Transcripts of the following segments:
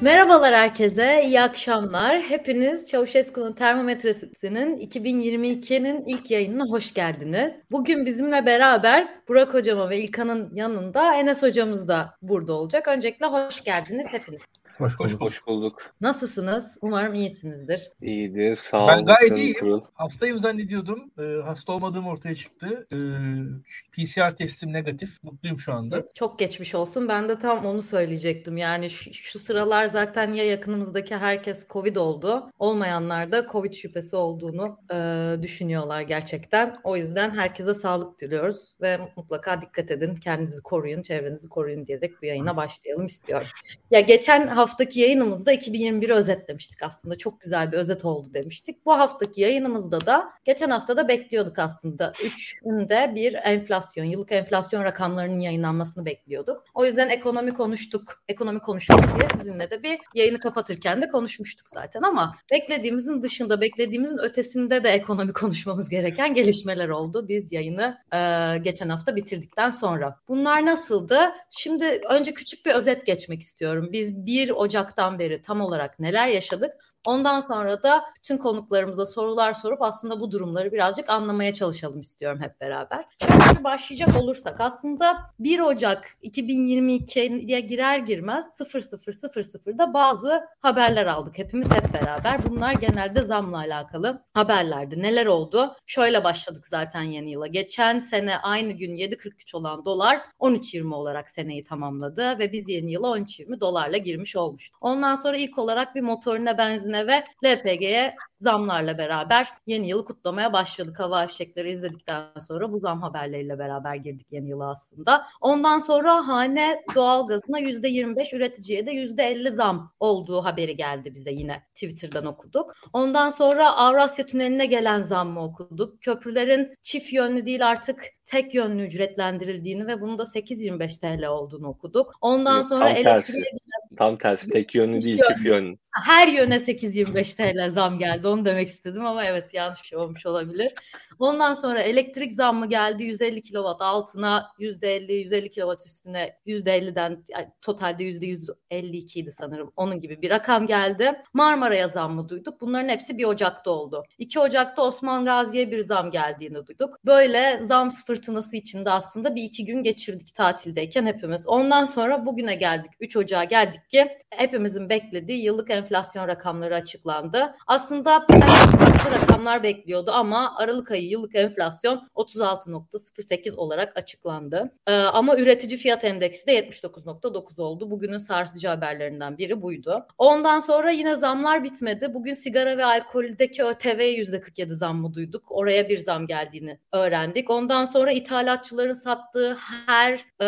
Merhabalar herkese, iyi akşamlar. Hepiniz Çavuşesku'nun termometresinin 2022'nin ilk yayınına hoş geldiniz. Bugün bizimle beraber Burak Hocama ve İlkan'ın yanında Enes Hocamız da burada olacak. Öncelikle hoş geldiniz hepiniz. Hoş bulduk. Hoş, bulduk. Nasılsınız? Umarım iyisinizdir. İyidir. Sağ olun. Ben gayet iyiyim. Kurul. Hastayım zannediyordum. Ee, hasta olmadığım ortaya çıktı. Ee, PCR testim negatif. Mutluyum şu anda. Çok geçmiş olsun. Ben de tam onu söyleyecektim. Yani şu, şu sıralar zaten ya yakınımızdaki herkes Covid oldu. Olmayanlar da Covid şüphesi olduğunu e, düşünüyorlar gerçekten. O yüzden herkese sağlık diliyoruz ve mutlaka dikkat edin. Kendinizi koruyun, çevrenizi koruyun diyerek bu yayına başlayalım istiyorum. Ya geçen hafta haftaki yayınımızda 2021'i özetlemiştik aslında. Çok güzel bir özet oldu demiştik. Bu haftaki yayınımızda da geçen hafta da bekliyorduk aslında. Üçünde bir enflasyon, yıllık enflasyon rakamlarının yayınlanmasını bekliyorduk. O yüzden ekonomi konuştuk. Ekonomi konuştuk diye sizinle de bir yayını kapatırken de konuşmuştuk zaten ama beklediğimizin dışında, beklediğimizin ötesinde de ekonomi konuşmamız gereken gelişmeler oldu. Biz yayını e, geçen hafta bitirdikten sonra. Bunlar nasıldı? Şimdi önce küçük bir özet geçmek istiyorum. Biz bir Ocak'tan beri tam olarak neler yaşadık? Ondan sonra da bütün konuklarımıza sorular sorup aslında bu durumları birazcık anlamaya çalışalım istiyorum hep beraber. Şöyle başlayacak olursak aslında 1 Ocak 2022'ye girer girmez 0000'da bazı haberler aldık hepimiz hep beraber. Bunlar genelde zamla alakalı haberlerdi. Neler oldu? Şöyle başladık zaten yeni yıla. Geçen sene aynı gün 7.43 olan dolar 13.20 olarak seneyi tamamladı ve biz yeni yıla 13.20 dolarla girmiş olmuştu. Ondan sonra ilk olarak bir motorine benzine ve LPG'ye zamlarla beraber yeni yılı kutlamaya başladık. Hava fişekleri izledikten sonra bu zam haberleriyle beraber girdik yeni yıla aslında. Ondan sonra hane doğalgazına %25 üreticiye de %50 zam olduğu haberi geldi bize yine Twitter'dan okuduk. Ondan sonra Avrasya Tüneli'ne gelen zammı okuduk. Köprülerin çift yönlü değil artık tek yönlü ücretlendirildiğini ve bunun da 8.25 TL olduğunu okuduk. Ondan Yok, sonra elektriğe Tam tersi tek yönlü değil çift yönlü. Her yöne 8.25 TL zam geldi onu demek istedim ama evet yanlış bir şey olmuş olabilir. Ondan sonra elektrik zammı geldi 150 kW altına %50 150 kW üstüne %50'den yani totalde %152 idi sanırım onun gibi bir rakam geldi. Marmara'ya zammı duyduk. Bunların hepsi 1 Ocak'ta oldu. 2 Ocak'ta Osman Gazi'ye bir zam geldiğini duyduk. Böyle zam fırtınası içinde aslında bir iki gün geçirdik tatildeyken hepimiz. Ondan sonra bugüne geldik 3 Ocak'a geldik ki hepimizin beklediği yıllık enflasyon rakamları açıklandı. Aslında farklı rakamlar bekliyordu ama Aralık ayı yıllık enflasyon 36.08 olarak açıklandı. Ee, ama üretici fiyat endeksi de 79.9 oldu. Bugünün sarsıcı haberlerinden biri buydu. Ondan sonra yine zamlar bitmedi. Bugün sigara ve alkoldeki ÖTV %47 zammı duyduk. Oraya bir zam geldiğini öğrendik. Ondan sonra ithalatçıların sattığı her e,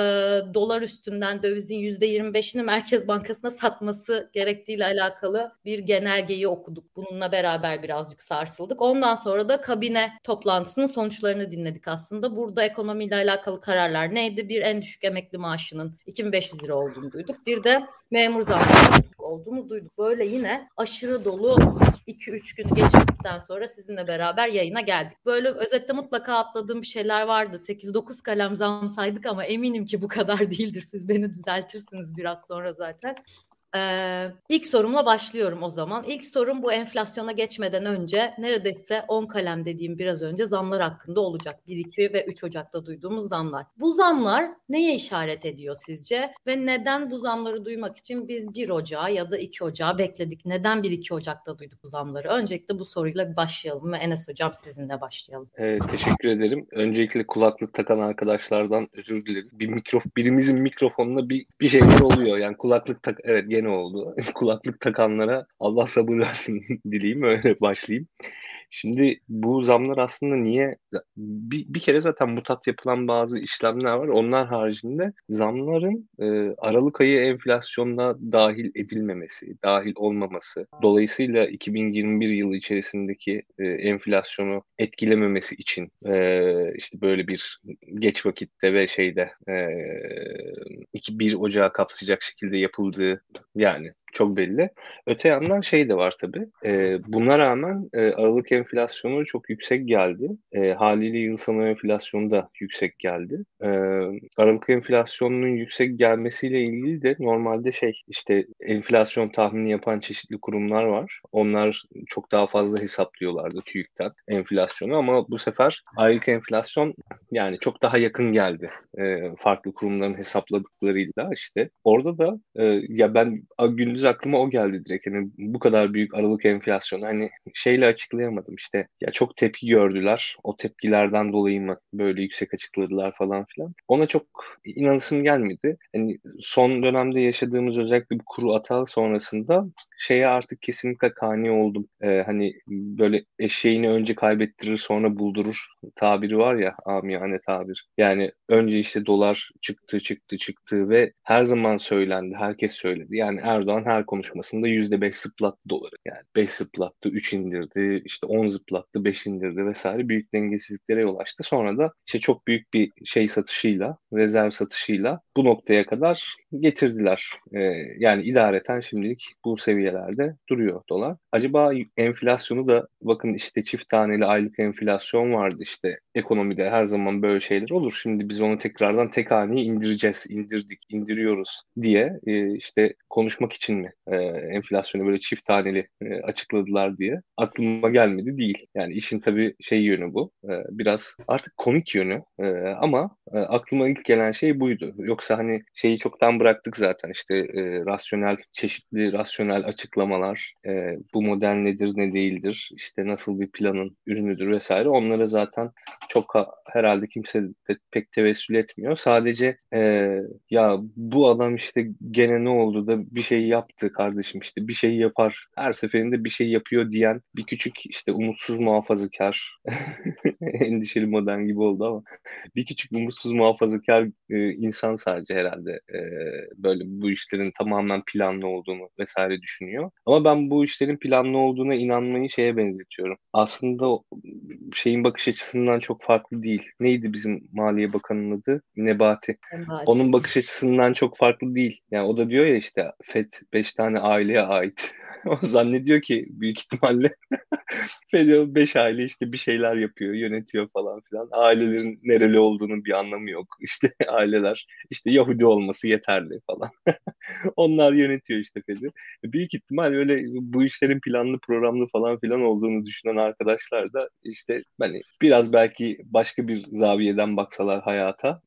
dolar üstünden dövizin %25'ini Merkez Bankası'na satması gerektiğiyle alakalı bir genelgeyi okuduk. Bununla beraber birazcık sarsıldık. Ondan sonra da kabine toplantısının sonuçlarını dinledik aslında. Burada ekonomiyle alakalı kararlar neydi? Bir en düşük emekli maaşının 2500 lira olduğunu duyduk. Bir de memur zammının olduğunu duyduk. Böyle yine aşırı dolu 2-3 günü geçirdikten sonra sizinle beraber yayına geldik. Böyle özette mutlaka atladığım bir şeyler vardı. 8-9 kalem zam saydık ama eminim ki bu kadar değildir. Siz beni düzeltirsiniz biraz sonra zaten. Ee, ilk sorumla başlıyorum o zaman. İlk sorum bu enflasyona geçmeden önce neredeyse 10 kalem dediğim biraz önce zamlar hakkında olacak. 1, 2 ve 3 Ocak'ta duyduğumuz zamlar. Bu zamlar neye işaret ediyor sizce? Ve neden bu zamları duymak için biz 1 Ocağı ya da 2 Ocağı bekledik? Neden 1, 2 Ocak'ta duyduk bu zamları? Öncelikle bu soruyla bir başlayalım ve Enes Hocam sizinle başlayalım. Evet, teşekkür ederim. Öncelikle kulaklık takan arkadaşlardan özür dileriz. Bir mikrof, birimizin mikrofonunda bir, bir şeyler oluyor. Yani kulaklık tak evet yeni oldu. Kulaklık takanlara Allah sabır versin dileyim öyle başlayayım. Şimdi bu zamlar aslında niye bir, bir kere zaten mutat yapılan bazı işlemler var. Onlar haricinde zamların e, Aralık ayı enflasyonuna dahil edilmemesi, dahil olmaması, dolayısıyla 2021 yılı içerisindeki e, enflasyonu etkilememesi için e, işte böyle bir geç vakitte ve şeyde e, 2 1 Ocağı kapsayacak şekilde yapıldığı yani çok belli. Öte yandan şey de var tabii. E, buna rağmen e, Aralık enflasyonu çok yüksek geldi. E, haliyle yıl sonu enflasyonu da yüksek geldi. E, Aralık enflasyonunun yüksek gelmesiyle ilgili de normalde şey işte enflasyon tahmini yapan çeşitli kurumlar var. Onlar çok daha fazla hesaplıyorlardı TÜİK'ten enflasyonu ama bu sefer aylık enflasyon yani çok daha yakın geldi e, farklı kurumların hesapladıklarıyla işte. Orada da e, ya ben gündüz aklıma o geldi direkt. Yani bu kadar büyük aralık enflasyon hani şeyle açıklayamadım işte ya çok tepki gördüler. O tepkilerden dolayı mı böyle yüksek açıkladılar falan filan. Ona çok inanısım gelmedi. Yani son dönemde yaşadığımız özellikle bir kuru atağı sonrasında şeye artık kesinlikle kani oldum. Ee, hani böyle eşeğini önce kaybettirir sonra buldurur tabiri var ya amiyane tabir. Yani önce işte dolar çıktı çıktı çıktı ve her zaman söylendi. Herkes söyledi. Yani Erdoğan her konuşmasında yüzde beş zıplattı doları. Yani beş zıplattı, üç indirdi, işte on zıplattı, beş indirdi vesaire büyük dengesizliklere yol açtı. Sonra da işte çok büyük bir şey satışıyla, rezerv satışıyla bu noktaya kadar getirdiler. Ee, yani idareten şimdilik bu seviyelerde duruyor dolar. Acaba enflasyonu da bakın işte çift taneli aylık enflasyon vardı işte ekonomide her zaman böyle şeyler olur. Şimdi biz onu tekrardan tek haneye indireceğiz, indirdik, indiriyoruz diye e, işte konuşmak için mi e, enflasyonu böyle çift taneli e, açıkladılar diye aklıma gelmedi değil. Yani işin tabii şey yönü bu. E, biraz artık komik yönü e, ama e, aklıma ilk gelen şey buydu. Yoksa hani şeyi çoktan bıraktık zaten işte e, rasyonel çeşitli rasyonel açıklamalar e, bu model nedir ne değildir işte nasıl bir planın ürünüdür vesaire onlara zaten çok herhalde kimse de pek tevessül etmiyor. Sadece e, ya bu adam işte gene ne oldu da bir şey yaptı kardeşim işte bir şey yapar. Her seferinde bir şey yapıyor diyen bir küçük işte umutsuz muhafazakar endişeli modern gibi oldu ama bir küçük umutsuz muhafazakar e, insan sadece herhalde e, böyle bu işlerin tamamen planlı olduğunu vesaire düşünüyor. Ama ben bu işlerin planlı olduğuna inanmayı şeye benzetiyorum. Aslında şeyin bakış açısından çok farklı değil. Neydi bizim Maliye Bakanı'nın adı? Nebati. Nebati. Onun bakış açısından çok farklı değil. Yani o da diyor ya işte FED 5 tane aileye ait. o zannediyor ki büyük ihtimalle FED 5 aile işte bir şeyler yapıyor, yönetiyor falan filan. Ailelerin nereli olduğunu bir anlamı yok. İşte aileler işte Yahudi olması yeterli falan. Onlar yönetiyor işte FED'i. Büyük ihtimal öyle bu işlerin planlı programlı falan filan olduğunu düşünen arkadaşlar da işte hani biraz belki başka bir zaviyeden baksalar hayata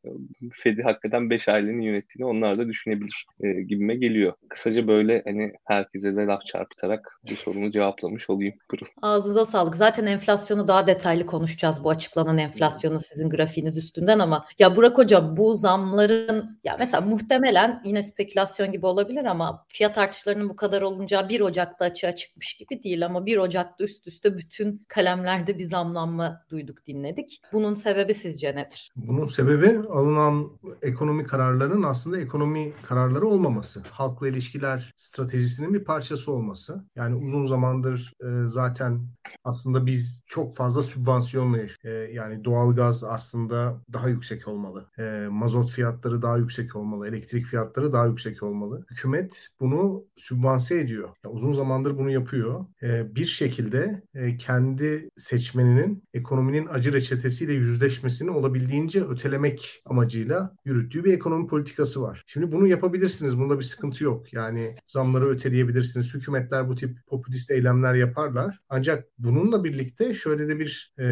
FED'i hakikaten 5 ailenin yönettiğini onlar da düşünebilir e, gibime geliyor. Kısaca böyle hani herkese de laf çarpıtarak bu sorunu cevaplamış olayım. Ağzınıza sağlık. Zaten enflasyonu daha detaylı konuşacağız bu açıklanan enflasyonu sizin grafiğiniz üstünden ama ya Burak Hoca bu zamların ya mesela muhtemelen yine spekülasyon gibi olabilir ama fiyat artışlarının bu kadar olunca 1 Ocak'ta açığa çıkmış gibi değil ama 1 Ocak'ta üst üste bütün kalemlerde bir zamlanma duyduk dinledik. Bunun sebebi sizce nedir? Bunun sebebi alınan ekonomi kararlarının aslında ekonomi kararları olmaması. Halkla ilişkiler stratejisinin bir parçası olması. Yani uzun zamandır e, zaten aslında biz çok fazla sübvansiyonla yaşıyoruz. E, yani doğalgaz aslında daha yüksek olmalı. E, mazot fiyatları daha yüksek olmalı. Elektrik fiyatları daha yüksek olmalı. Hükümet bunu sübvanse ediyor. Yani uzun zamandır bunu yapıyor. E, bir şekilde e, kendi seçmeninin ekonominin acı reçetesiyle yüzleşmesini olabildiğince ötelemek amacıyla yürüttüğü bir ekonomi politikası var. Şimdi bunu yapabilirsiniz. Bunda bir sıkıntı yok. Yani zamları öteleyebilirsiniz. Hükümetler bu tip popülist eylemler yaparlar. Ancak bununla birlikte şöyle de bir e,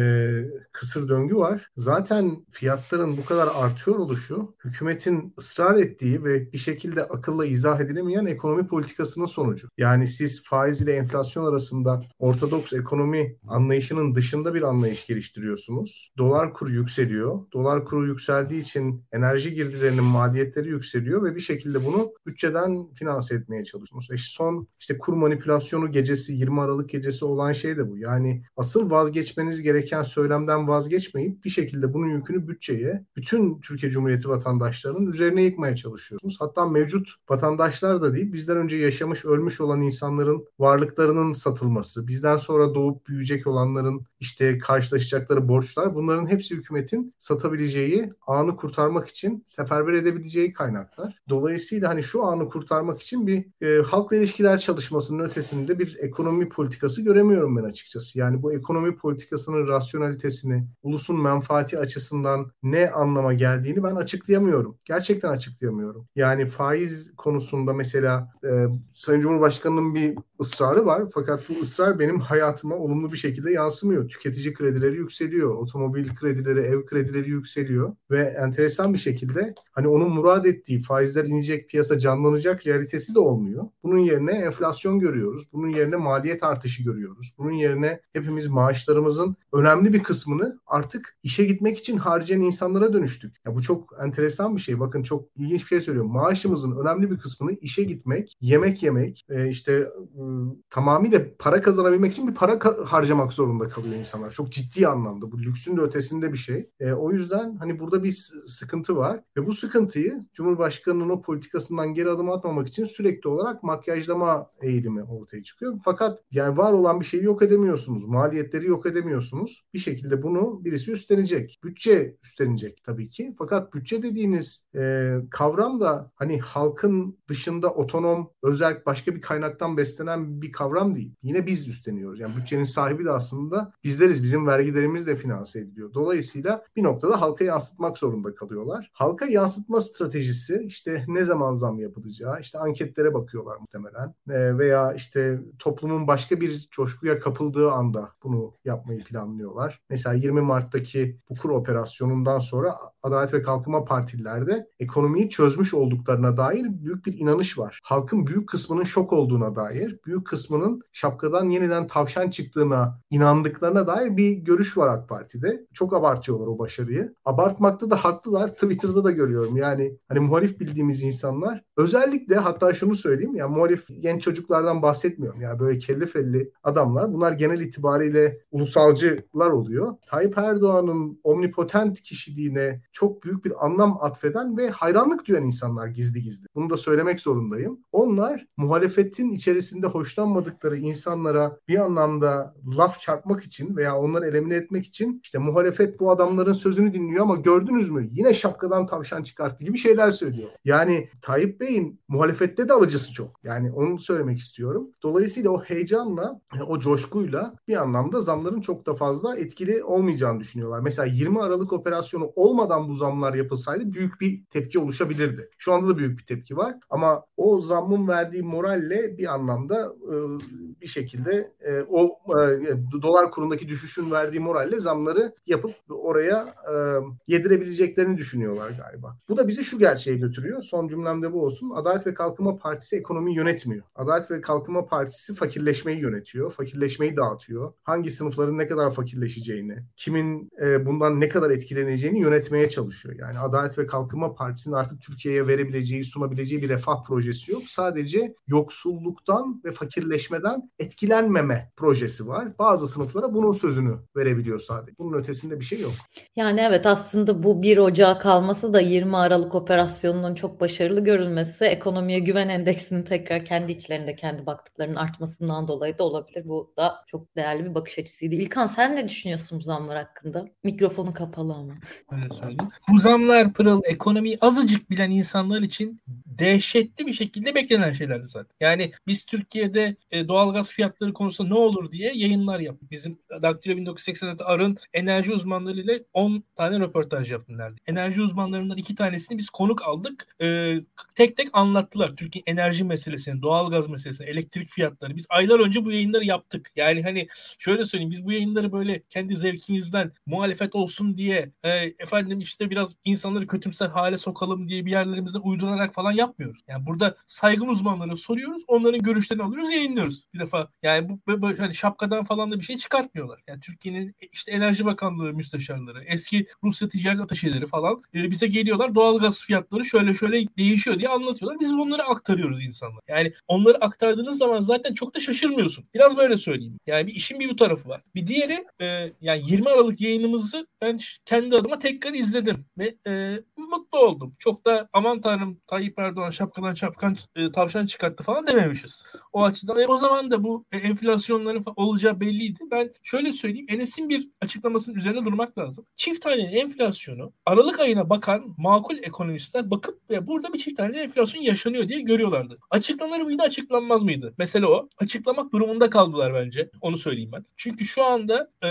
kısır döngü var. Zaten fiyatların bu kadar artıyor oluşu hükümetin ısrar ettiği ve bir şekilde akılla izah edilemeyen ekonomi politikasının sonucu. Yani siz faiz ile enflasyon arasında ortodoks ekonomi anlayışının dışında bir anlayış geliştiriyorsunuz. Dolar kuru yükseliyor. Dolar kuru yükseldiği için enerji girdilerinin maliyetleri yükseliyor ve bir şekilde bunu bütçeden finanse etmeye çalışıyorsunuz. İşte son işte kur manipülasyonu gecesi 20 Aralık gecesi olan şey de bu bu. Yani asıl vazgeçmeniz gereken söylemden vazgeçmeyip bir şekilde bunun yükünü bütçeye, bütün Türkiye Cumhuriyeti vatandaşlarının üzerine yıkmaya çalışıyorsunuz. Hatta mevcut vatandaşlar da değil, bizden önce yaşamış, ölmüş olan insanların varlıklarının satılması, bizden sonra doğup büyüyecek olanların işte karşılaşacakları borçlar bunların hepsi hükümetin satabileceği, anı kurtarmak için seferber edebileceği kaynaklar. Dolayısıyla hani şu anı kurtarmak için bir e, halkla ilişkiler çalışmasının ötesinde bir ekonomi politikası göremiyorum ben açıkçası. Yani bu ekonomi politikasının rasyonalitesini, ulusun menfaati açısından ne anlama geldiğini ben açıklayamıyorum. Gerçekten açıklayamıyorum. Yani faiz konusunda mesela e, Sayın Cumhurbaşkanı'nın bir ısrarı var. Fakat bu ısrar benim hayatıma olumlu bir şekilde yansımıyor. Tüketici kredileri yükseliyor. Otomobil kredileri, ev kredileri yükseliyor. Ve enteresan bir şekilde hani onun murad ettiği faizler inecek, piyasa canlanacak realitesi de olmuyor. Bunun yerine enflasyon görüyoruz. Bunun yerine maliyet artışı görüyoruz. Bunun yerine hepimiz maaşlarımızın önemli bir kısmını artık işe gitmek için harcayan insanlara dönüştük. Ya bu çok enteresan bir şey. Bakın çok ilginç bir şey söylüyorum. Maaşımızın önemli bir kısmını işe gitmek, yemek yemek, e, işte tamamıyla para kazanabilmek için bir para harcamak zorunda kalıyor insanlar. Çok ciddi anlamda. Bu lüksün de ötesinde bir şey. E, o yüzden hani burada bir sıkıntı var ve bu sıkıntıyı Cumhurbaşkanı'nın o politikasından geri adım atmamak için sürekli olarak makyajlama eğilimi ortaya çıkıyor. Fakat yani var olan bir şeyi yok edemiyorsunuz. Maliyetleri yok edemiyorsunuz. Bir şekilde bunu birisi üstlenecek. Bütçe üstlenecek tabii ki. Fakat bütçe dediğiniz e, kavram da hani halkın dışında otonom, özel başka bir kaynaktan beslenen bir kavram değil. Yine biz üstleniyoruz. Yani bütçenin sahibi de aslında bizleriz. Bizim vergilerimiz de finanse ediliyor. Dolayısıyla bir noktada halka yansıtmak zorunda kalıyorlar. Halka yansıtma stratejisi işte ne zaman zam yapılacağı, işte anketlere bakıyorlar muhtemelen e, veya işte toplumun başka bir coşkuya kapıldığı anda bunu yapmayı planlıyorlar. Mesela 20 Mart'taki bu kur operasyonundan sonra Adalet ve Kalkınma Partilerde ekonomiyi çözmüş olduklarına dair büyük bir inanış var. Halkın büyük kısmının şok olduğuna dair, büyük kısmının şapkadan yeniden tavşan çıktığına inandıklarına dair bir görüş var AK Parti'de. Çok abartıyorlar o başarıyı. Abartmakta da haklılar. Twitter'da da görüyorum. Yani hani muhalif bildiğimiz insanlar özellikle hatta şunu söyleyeyim ya muhalif genç çocuklardan bahsetmiyorum. Ya yani böyle kelli felli adamlar. Bunlar genel itibariyle ulusalcılar oluyor. Tayyip Erdoğan'ın omnipotent kişiliğine çok büyük bir anlam atfeden ve hayranlık duyan insanlar gizli gizli. Bunu da söylemek zorundayım. Onlar muhalefetin içerisinde hoşlanmadıkları insanlara bir anlamda laf çarpmak için veya onları elimine etmek için işte muhalefet bu adamların sözünü dinliyor ama gördünüz mü yine şapkadan tavşan çıkarttı gibi şeyler söylüyor. Yani Tayyip Bey'in muhalefette de alıcısı çok. Yani onu söylemek istiyorum. Dolayısıyla o heyecanla, o coşkuyla bir anlamda zamların çok da fazla etkili olmayacağını düşünüyorlar. Mesela 20 Aralık operasyonu olmadan bu zamlar yapılsaydı büyük bir tepki oluşabilirdi. Şu anda da büyük bir tepki var ama o zammın verdiği moralle bir anlamda e, bir şekilde e, o e, dolar kurundaki düşüşün verdiği moralle zamları yapıp oraya yedirebileceklerini düşünüyorlar galiba. Bu da bizi şu gerçeğe götürüyor. Son cümlemde bu olsun. Adalet ve Kalkınma Partisi ekonomiyi yönetmiyor. Adalet ve Kalkınma Partisi fakirleşmeyi yönetiyor. Fakirleşmeyi dağıtıyor. Hangi sınıfların ne kadar fakirleşeceğini, kimin bundan ne kadar etkileneceğini yönetmeye çalışıyor. Yani Adalet ve Kalkınma Partisi'nin artık Türkiye'ye verebileceği, sunabileceği bir refah projesi yok. Sadece yoksulluktan ve fakirleşmeden etkilenmeme projesi var. Bazı sınıflara bunun sözünü verebiliyor sadece. Bunun ötesinde bir şey yok. Yani evet aslında bu 1 Ocağı kalması da 20 Aralık operasyonunun çok başarılı görülmesi, ekonomiye güven endeksinin tekrar kendi içlerinde kendi baktıklarının artmasından dolayı da olabilir. Bu da çok değerli bir bakış açısıydı. İlkan sen ne düşünüyorsun bu zamlar hakkında? Mikrofonu kapalı ama. Öyle söyleyeyim. Bu zamlar pırıl ekonomiyi azıcık bilen insanlar için dehşetli bir şekilde beklenen şeylerdi zaten. Yani biz Türkiye'de e, doğalgaz fiyatları konusunda ne olur diye yayınlar yaptık. Bizim Daktilo 1980'de Arın enerji uzmanlarıyla 10 tane röportaj yaptım derdi. Enerji uzmanlarından iki tanesini biz konuk aldık. E, tek tek anlattılar Türkiye enerji meselesini, doğalgaz meselesini, elektrik fiyatları. Biz aylar önce bu yayınları yaptık. Yani hani şöyle söyleyeyim biz bu yayınları böyle kendi zevkimizden muhalefet olsun diye e, efendim işte biraz insanları kötümser hale sokalım diye bir yerlerimizde uydurarak falan yapmıyoruz. Yani burada saygın uzmanlara soruyoruz, onların görüşlerini alıyoruz, yayınlıyoruz. Bir defa yani bu böyle hani şapkadan falan da bir şey çıkartmıyorlar. Yani Türkiye'nin işte Enerji Bakanlığı müsteşarları, eski Rusya ticaret ateşeleri falan e, bize geliyorlar. Doğalgaz fiyatları şöyle şöyle değişiyor diye anlatıyorlar. Biz bunları aktarıyoruz insanlara. Yani onları aktardığınız zaman zaten çok da şaşırmıyorsun. Biraz böyle söyleyeyim. Yani bir işin bir bu tarafı var. Bir diğeri e, yani 20 Aralık yayınımızı ben kendi adıma tekrar izledim ve e, mutlu oldum. Çok da aman tanrım Tayyip Erdoğan şapkadan şapkan e, tavşan çıkarttı falan dememişiz. O açıdan e, o zaman da bu e, enflasyonların olacağı belliydi. Ben şöyle söyleyeyim. Enes'in bir açıklamasının üzerine durmak lazım. Çift tane enflasyonu Aralık ayına bakan makul ekonomistler bakıp ya burada bir çift tane enflasyon yaşanıyor diye görüyorlardı. Açıklanır mıydı açıklanmaz mıydı? Mesele o. Açıklamak durumunda kaldılar bence. Onu söyleyeyim ben. Çünkü şu anda e,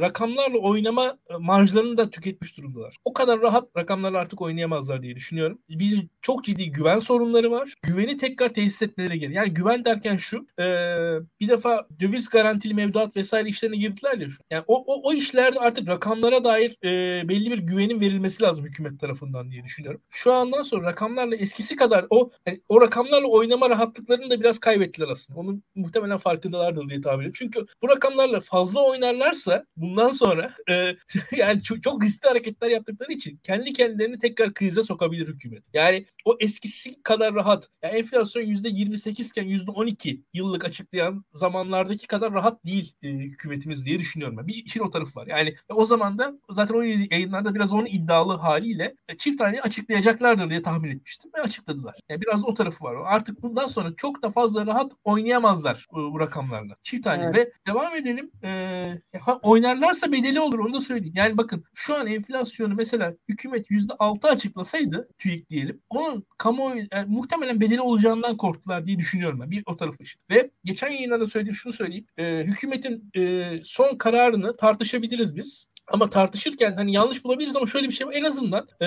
rakamlarla oynama e, marjlarını da tüketmiş durumdalar. O kadar rahat rakamlarla artık oynayamazlar diye düşünüyorum. Bir çok ciddi güven sorunları var. Güveni tekrar tesis etmeleri gerekiyor. Yani güven derken şu e, bir defa döviz garantili mevduat vesaire işlerine girdiler ya şu. Yani o, o, o işlerde artık rakamlara dair e, belli bir güvenin verilmesi lazım hükümet tarafından diye düşünüyorum. Şu andan sonra rakamlarla eskisi kadar o yani o rakamlarla oynama rahatlıklarını da biraz kaybettiler aslında. Onun muhtemelen farkındalardır diye tahmin ediyorum. Çünkü bu rakamlarla fazla oynarlarsa bundan sonra e, yani çok, çok riskli hareketler yaptıkları için kendi kendilerini tekrar krize sokabilir hükümet. Yani o eskisi kadar rahat. Yani enflasyon %28 iken %12 yıllık açıklayan zamanlardaki kadar rahat değil e, hükümetimiz diye düşünüyorum ben. Bir işin o tarafı var. Yani o zaman da zaten o yayınlarda biraz onun iddialı haliyle e, çift tane açıklayacaklardır diye tahmin etmiştim ve açıkladılar. Yani biraz o tarafı var. Artık bundan sonra çok da fazla rahat oynayamazlar bu, bu rakamlarla. Çift tane evet. ve devam edelim. Ee, oynarlarsa bedeli olur onu da söyleyeyim. Yani bakın şu an enflasyonu mesela hükümet %6 açıklasaydı TÜİK diyelim. Onun kamuoyu yani muhtemelen bedeli olacağından korktular diye düşünüyorum ben. Bir o tarafı işte. Ve geçen yayınlarda söylediğim şunu söyleyeyim. E, hükümetin e, son kararını tartışabiliriz biz. Ama tartışırken hani yanlış bulabiliriz ama şöyle bir şey var. En azından e,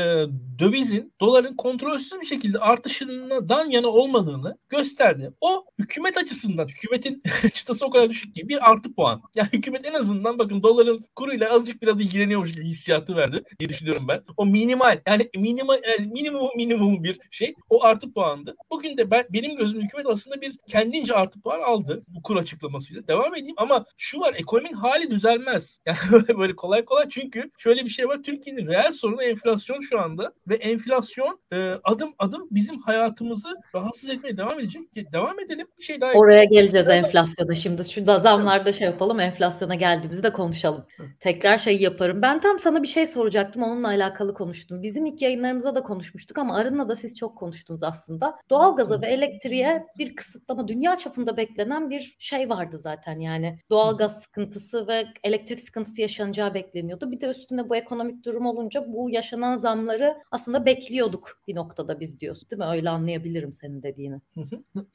dövizin, doların kontrolsüz bir şekilde artışından yana olmadığını gösterdi. O hükümet açısından, hükümetin çıtası o kadar düşük ki bir artı puan. Yani hükümet en azından bakın doların kuruyla azıcık biraz ilgileniyormuş gibi hissiyatı verdi diye düşünüyorum ben. O minimal yani minimal yani minimum minimum bir şey. O artı puandı. Bugün de ben benim gözüm hükümet aslında bir kendince artı puan aldı bu kur açıklamasıyla. Devam edeyim ama şu var ekonominin hali düzelmez. Yani böyle kolay kolay çünkü şöyle bir şey var. Türkiye'nin reel sorunu enflasyon şu anda ve enflasyon e, adım adım bizim hayatımızı rahatsız etmeye devam edecek. Devam edelim. Bir şey daha Oraya geleceğiz enflasyona şimdi. Şu da zamlarda şey yapalım. Enflasyona geldiğimizde konuşalım. Tekrar şey yaparım. Ben tam sana bir şey soracaktım. Onunla alakalı konuştum. Bizim ilk yayınlarımızda da konuşmuştuk ama Arın'la da siz çok konuştunuz aslında. Doğalgaza ve elektriğe bir kısıtlama dünya çapında beklenen bir şey vardı zaten yani. Doğalgaz sıkıntısı ve elektrik sıkıntısı yaşanacağı bekleniyordu. Bir de üstünde bu ekonomik durum olunca bu yaşanan zamları aslında bekliyorduk bir noktada biz diyorsun değil mi? Öyle anlayabilirim senin dediğini.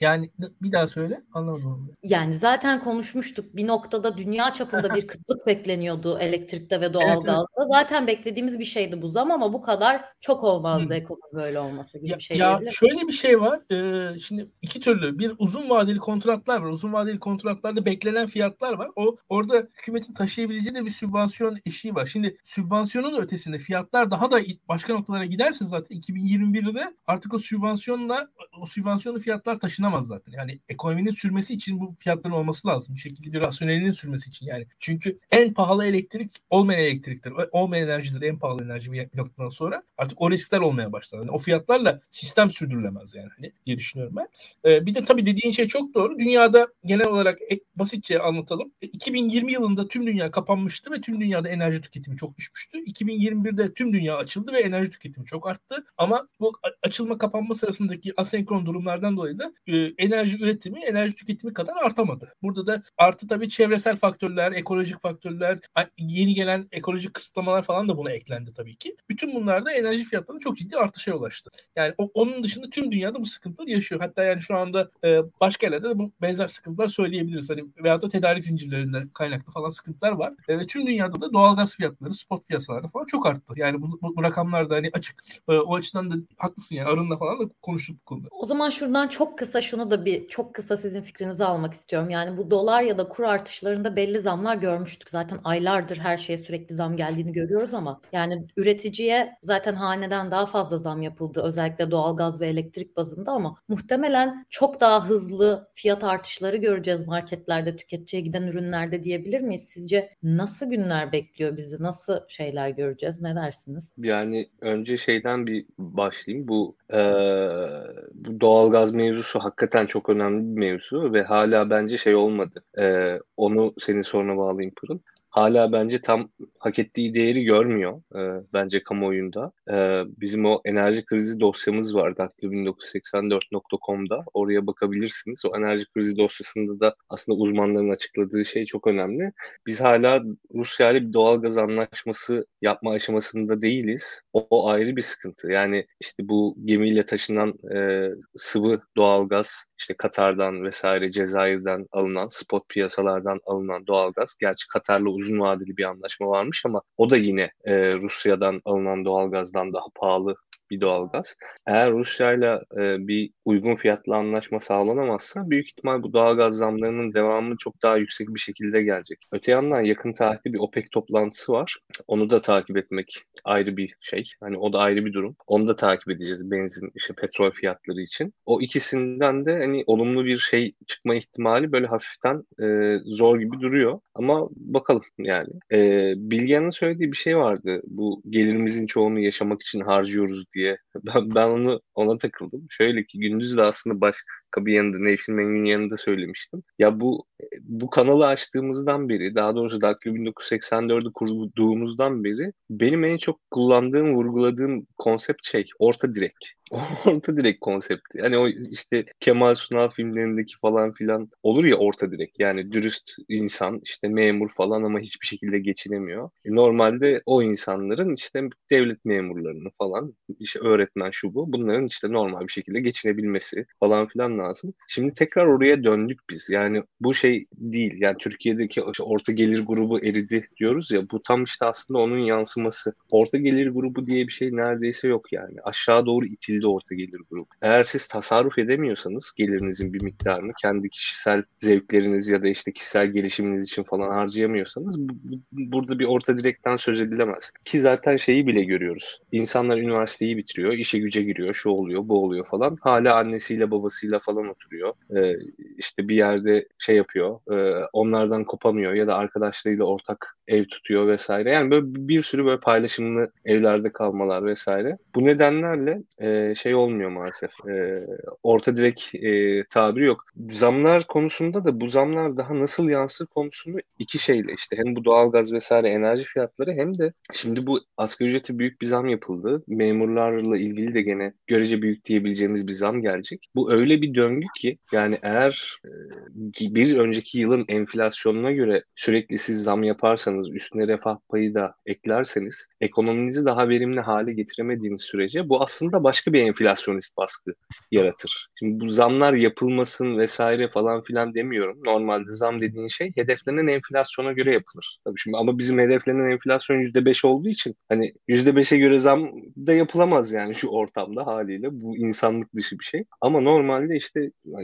Yani bir daha söyle anlamadım. Yani zaten konuşmuştuk. Bir noktada dünya çapında bir kıtlık bekleniyordu elektrikte ve doğalgazda. Evet, evet. Zaten beklediğimiz bir şeydi bu zam ama bu kadar çok olmazdı Hı. ekonomi böyle olmasa gibi ya, bir şey. Ya şöyle bir şey var. Ee, şimdi iki türlü bir uzun vadeli kontratlar var. Uzun vadeli kontratlarda beklenen fiyatlar var. O orada hükümetin taşıyabileceği de bir sübvansiyon eşiği var. Şimdi sübvansiyonun ötesinde fiyatlar daha da başka noktalara giderse zaten 2021'de artık o sübvansiyonla o sübvansiyonlu fiyatlar taşınamaz zaten. Yani ekonominin sürmesi için bu fiyatların olması lazım. Bir şekilde bir rasyonelinin sürmesi için yani. Çünkü en pahalı elektrik olmayan elektriktir. Olmayan enerjidir en pahalı enerji bir noktadan sonra. Artık o riskler olmaya başlar. Yani o fiyatlarla sistem sürdürülemez yani hani diye düşünüyorum ben. Ee, bir de tabii dediğin şey çok doğru. Dünyada genel olarak basitçe anlatalım. 2020 yılında tüm dünya kapanmıştı ve tüm dünyada enerji tüketimi çok düşmüştü. 2021'de tüm dünya açıldı ve enerji tüketimi çok arttı. Ama bu açılma kapanma sırasındaki asenkron durumlardan dolayı da e, enerji üretimi enerji tüketimi kadar artamadı. Burada da artı tabii çevresel faktörler, ekolojik faktörler, yeni gelen ekolojik kısıtlamalar falan da buna eklendi tabii ki. Bütün bunlar da enerji fiyatlarının çok ciddi artışa ulaştı. Yani o, onun dışında tüm dünyada bu sıkıntılar yaşıyor. Hatta yani şu anda e, başka yerlerde de bu benzer sıkıntılar söyleyebiliriz. Hani veyahut da tedarik zincirlerinde kaynaklı falan sıkıntılar var. E, ve tüm dünyada da doğalgaz fiyatları, spot piyasalarda falan çok arttı. Yani bu, bu, bu rakamlar da hani açık. E, o açıdan da haklısın yani. Arın'la falan da konuştuk bu konuda. O zaman şuradan çok kısa şunu da bir çok kısa sizin fikrinizi almak istiyorum. Yani bu dolar ya da kur artışlarında belli zamlar görmüştük. Zaten aylardır her şeye sürekli zam geldiğini görüyoruz ama yani üreticiye zaten haneden daha fazla zam yapıldı. Özellikle doğalgaz ve elektrik bazında ama muhtemelen çok daha hızlı fiyat artışları göreceğiz marketlerde tüketiciye giden ürünlerde diyebilir miyiz? Sizce nasıl günler bekliyor bekliyor bizi? Nasıl şeyler göreceğiz? Ne dersiniz? Yani önce şeyden bir başlayayım. Bu, e, bu doğalgaz mevzusu hakikaten çok önemli bir mevzu ve hala bence şey olmadı. E, onu senin soruna bağlayayım Pırıl hala bence tam hak ettiği değeri görmüyor e, bence kamuoyunda. E, bizim o enerji krizi dosyamız var daktilo1984.com'da. Oraya bakabilirsiniz. O enerji krizi dosyasında da aslında uzmanların açıkladığı şey çok önemli. Biz hala Rusya ile bir doğal gaz anlaşması yapma aşamasında değiliz. O, o ayrı bir sıkıntı. Yani işte bu gemiyle taşınan e, sıvı doğalgaz işte Katar'dan vesaire Cezayir'den alınan spot piyasalardan alınan doğalgaz. Gerçi Katar'la uzun vadeli bir anlaşma varmış ama o da yine e, Rusya'dan alınan doğalgazdan daha pahalı bir doğalgaz. Eğer Rusya ile bir uygun fiyatlı anlaşma sağlanamazsa büyük ihtimal bu doğalgaz zamlarının devamı çok daha yüksek bir şekilde gelecek. Öte yandan yakın tarihte bir OPEC toplantısı var. Onu da takip etmek ayrı bir şey. Hani o da ayrı bir durum. Onu da takip edeceğiz benzin işte petrol fiyatları için. O ikisinden de hani olumlu bir şey çıkma ihtimali böyle hafiften e, zor gibi duruyor. Ama bakalım yani. E, Bilgehan'ın söylediği bir şey vardı. Bu gelirimizin çoğunu yaşamak için harcıyoruz diye. Ben, ben onu ona takıldım. Şöyle ki gündüz de aslında başka bir yanında Nation Man'in yanında söylemiştim. Ya bu bu kanalı açtığımızdan beri daha doğrusu Daktilo 1984'ü kurduğumuzdan beri benim en çok kullandığım, vurguladığım konsept şey orta direk. orta direk konsepti. Yani o işte Kemal Sunal filmlerindeki falan filan olur ya orta direk. Yani dürüst insan işte memur falan ama hiçbir şekilde geçinemiyor. E normalde o insanların işte devlet memurlarını falan işte öğretmen şu bu bunların işte normal bir şekilde geçinebilmesi falan filan lazım. Şimdi tekrar oraya döndük biz. Yani bu şey değil. Yani Türkiye'deki orta gelir grubu eridi diyoruz ya bu tam işte aslında onun yansıması. Orta gelir grubu diye bir şey neredeyse yok yani. Aşağı doğru itildi orta gelir grubu. Eğer siz tasarruf edemiyorsanız gelirinizin bir miktarını kendi kişisel zevkleriniz ya da işte kişisel gelişiminiz için falan harcayamıyorsanız bu, bu, burada bir orta direkten söz edilemez. Ki zaten şeyi bile görüyoruz. İnsanlar üniversiteyi bitiriyor, işe güce giriyor, şu oluyor, bu oluyor falan. Hala annesiyle babasıyla falan oturuyor. Ee, işte bir yerde şey yapıyor, e, onlardan kopamıyor ya da arkadaşlarıyla ortak ev tutuyor vesaire. Yani böyle bir sürü böyle paylaşımlı evlerde kalmalar vesaire. Bu nedenlerle e, şey olmuyor maalesef. E, orta direk e, tabiri yok. Zamlar konusunda da bu zamlar daha nasıl yansır konusunu iki şeyle işte hem bu doğalgaz vesaire enerji fiyatları hem de şimdi bu asgari ücreti büyük bir zam yapıldı. Memurlarla ilgili de gene görece büyük diyebileceğimiz bir zam gelecek. Bu öyle bir döngü ki yani eğer e, bir önceki yılın enflasyonuna göre sürekli siz zam yaparsanız üstüne refah payı da eklerseniz ekonominizi daha verimli hale getiremediğiniz sürece bu aslında başka bir enflasyonist baskı yaratır. Şimdi bu zamlar yapılmasın vesaire falan filan demiyorum. Normalde zam dediğin şey hedeflenen enflasyona göre yapılır. Tabii şimdi ama bizim hedeflenen enflasyon %5 olduğu için hani %5'e göre zam da yapılamaz yani şu ortamda haliyle. Bu insanlık dışı bir şey. Ama normalde işte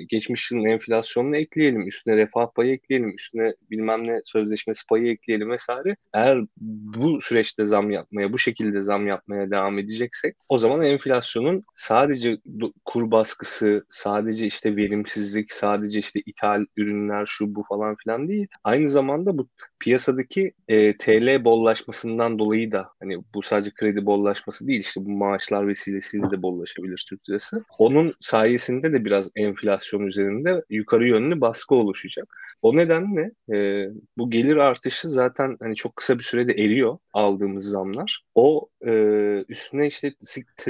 geçmiş yılın enflasyonunu ekleyelim. Üstüne refah payı ekleyelim. Üstüne bilmem ne sözleşmesi payı ekleyelim vesaire. Eğer bu süreçte zam yapmaya, bu şekilde zam yapmaya devam edeceksek o zaman enflasyonun sadece kur baskısı, sadece işte verimsizlik, sadece işte ithal ürünler şu bu falan filan değil. Aynı zamanda bu piyasadaki e, TL bollaşmasından dolayı da hani bu sadece kredi bollaşması değil işte bu maaşlar vesilesiyle de bollaşabilir Türk lirası. Onun sayesinde de biraz enflasyon üzerinde yukarı yönlü baskı oluşacak. O nedenle e, bu gelir artışı zaten hani çok kısa bir sürede eriyor aldığımız zamlar. O e, üstüne işte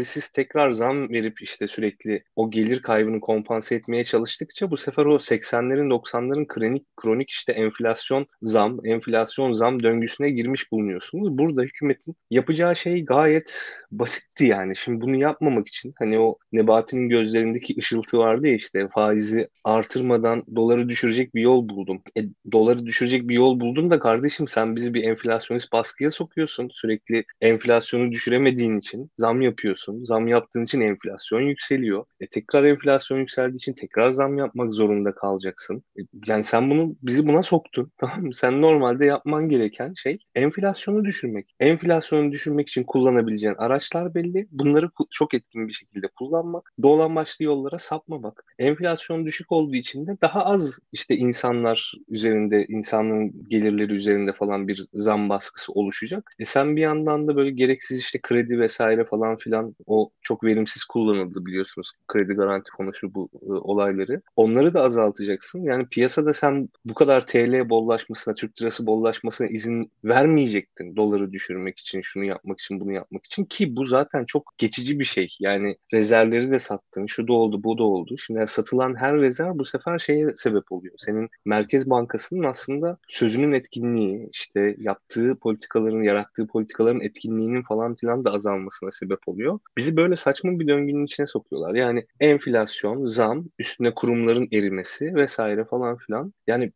siz tekrar zam verip işte sürekli o gelir kaybını kompanse etmeye çalıştıkça bu sefer o 80'lerin 90'ların kronik kronik işte enflasyon zam, enflasyon zam döngüsüne girmiş bulunuyorsunuz. Burada hükümetin yapacağı şey gayet basitti yani. Şimdi bunu yapmamak için hani o Nebati'nin gözlerindeki ışıltı vardı ya işte faizi artırmadan doları düşürecek bir yol buldum. E, doları düşürecek bir yol buldun da kardeşim sen bizi bir enflasyonist baskıya sokuyorsun. Sürekli enflasyonu düşüremediğin için zam yapıyorsun. Zam yaptığın için enflasyon yükseliyor. E, tekrar enflasyon yükseldiği için tekrar zam yapmak zorunda kalacaksın. E, yani sen bunu bizi buna soktun. Tamam mı? Sen normalde yapman gereken şey enflasyonu düşürmek. Enflasyonu düşürmek için kullanabileceğin araçlar belli. Bunları çok etkin bir şekilde kullanmak. Dolan başlı yollara sapmamak. Enflasyon düşük olduğu için de daha az işte insanlar üzerinde, insanın gelirleri üzerinde falan bir zam baskısı oluşacak. E sen bir yandan da böyle gereksiz işte kredi vesaire falan filan o çok verimsiz kullanıldı biliyorsunuz. Kredi garanti fonu bu e, olayları. Onları da azaltacaksın. Yani piyasada sen bu kadar TL bollaşmasına, Türk lirası bollaşmasına izin vermeyecektin doları düşürmek için, şunu yapmak için, bunu yapmak için ki bu zaten çok geçici bir şey. Yani rezervleri de sattın, şu da oldu, bu da oldu. Şimdi satılan her rezerv bu sefer şeye sebep oluyor. Senin Merkez Bankası'nın aslında sözünün etkinliği, işte yaptığı politikaların, yarattığı politikaların etkinliğinin falan filan da azalmasına sebep oluyor. Bizi böyle saçma bir döngünün içine sokuyorlar. Yani enflasyon, zam, üstüne kurumların erimesi vesaire falan filan. Yani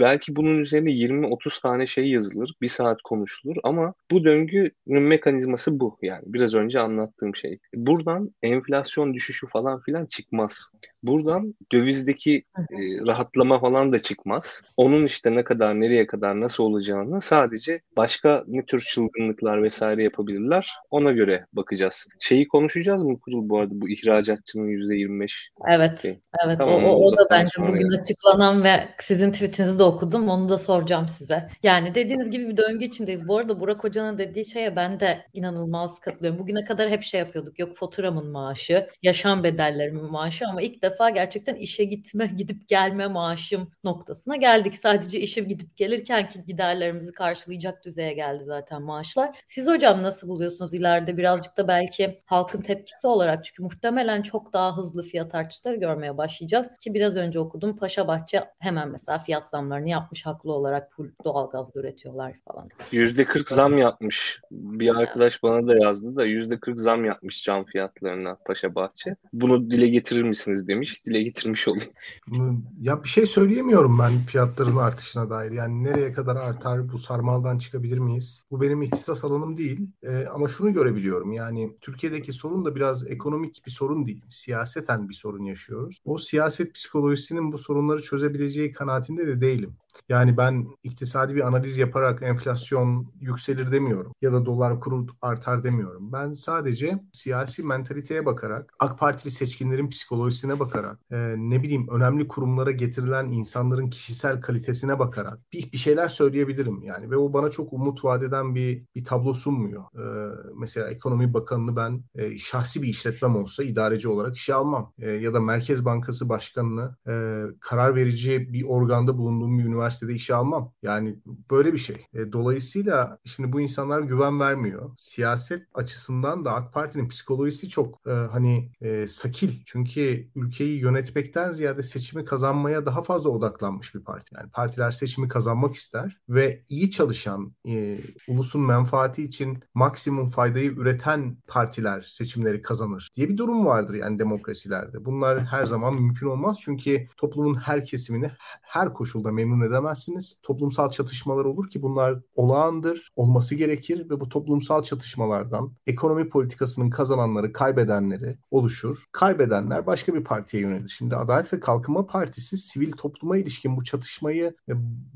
belki bunun üzerine 20-30 tane şey yazılır, bir saat konuşulur ama bu döngünün mekanizması bu yani. Biraz önce anlattığım şey. Buradan enflasyon düşüşü falan filan çıkmaz. Buradan dövizdeki e, rahatlama falan da çıkmaz. Onun işte ne kadar, nereye kadar, nasıl olacağını sadece başka ne tür çılgınlıklar vesaire yapabilirler. Ona göre bakacağız. Şeyi konuşacağız mı Kurul bu arada bu ihracatçının %25? Evet. Şey. Evet. Tamam, o, o, o da bence bugün yani. açıklanan ve sizin tweetinizi de okudum. Onu da soracağım size. Yani dediğiniz gibi bir döngü içindeyiz. Bu arada Burak Hoca'nın dediği şeye ben de inanılmaz katılıyorum. Bugüne kadar hep şey yapıyorduk. Yok faturamın maaşı, yaşam bedellerimin maaşı ama ilk defa gerçekten işe gitme, gidip gelme maaşım noktasına geldik. Sadece işe gidip gelirken ki giderlerimizi karşılayacak düzeye geldi zaten maaşlar. Siz hocam nasıl buluyorsunuz ileride birazcık da belki halkın tepkisi olarak çünkü muhtemelen çok daha hızlı fiyat artışları görmeye başlayacağız ki biraz önce okudum Paşa Bahçe hemen mesela fiyat zamlarını yapmış haklı olarak full doğalgaz üretiyorlar falan. %40 zam yapmış. Bir arkadaş bana da yazdı da %40 zam yapmış cam fiyatlarına Paşa Bahçe. Bunu dile getirir misiniz demiş. Dile getirmiş olayım. Ya bir şey söyleyemiyorum ben fiyatların artışına dair. Yani nereye kadar artar bu sarmaldan çıkabilir miyiz? Bu benim ihtisas alanım değil. Ee, ama şunu görebiliyorum. Yani Türkiye'deki sorun da biraz ekonomik bir sorun değil. Siyaseten bir sorun yaşıyoruz. O siyaset psikolojisinin bu sorunları çözebileceği kanaatinde de değilim. Yani ben iktisadi bir analiz yaparak enflasyon yükselir demiyorum ya da dolar kuru artar demiyorum. Ben sadece siyasi mentaliteye bakarak, AK Partili seçkinlerin psikolojisine bakarak, e, ne bileyim önemli kurumlara getirilen insanların kişisel kalitesine bakarak bir, bir şeyler söyleyebilirim yani ve o bana çok umut vadeden bir bir tablo sunmuyor. E, mesela ekonomi bakanını ben e, şahsi bir işletmem olsa idareci olarak işe almam e, ya da Merkez Bankası başkanını e, karar verici bir organda bulunduğum bir üniversite üniversitede işe almam. Yani böyle bir şey. E, dolayısıyla şimdi bu insanlar güven vermiyor. Siyaset açısından da AK Parti'nin psikolojisi çok e, hani e, sakil. Çünkü ülkeyi yönetmekten ziyade seçimi kazanmaya daha fazla odaklanmış bir parti. Yani partiler seçimi kazanmak ister ve iyi çalışan, e, ulusun menfaati için maksimum faydayı üreten partiler seçimleri kazanır diye bir durum vardır yani demokrasilerde. Bunlar her zaman mümkün olmaz çünkü toplumun her kesimini her koşulda memnun eder edemezsiniz. Toplumsal çatışmalar olur ki bunlar olağandır, olması gerekir ve bu toplumsal çatışmalardan ekonomi politikasının kazananları, kaybedenleri oluşur. Kaybedenler başka bir partiye yönelir. Şimdi Adalet ve Kalkınma Partisi sivil topluma ilişkin bu çatışmayı e,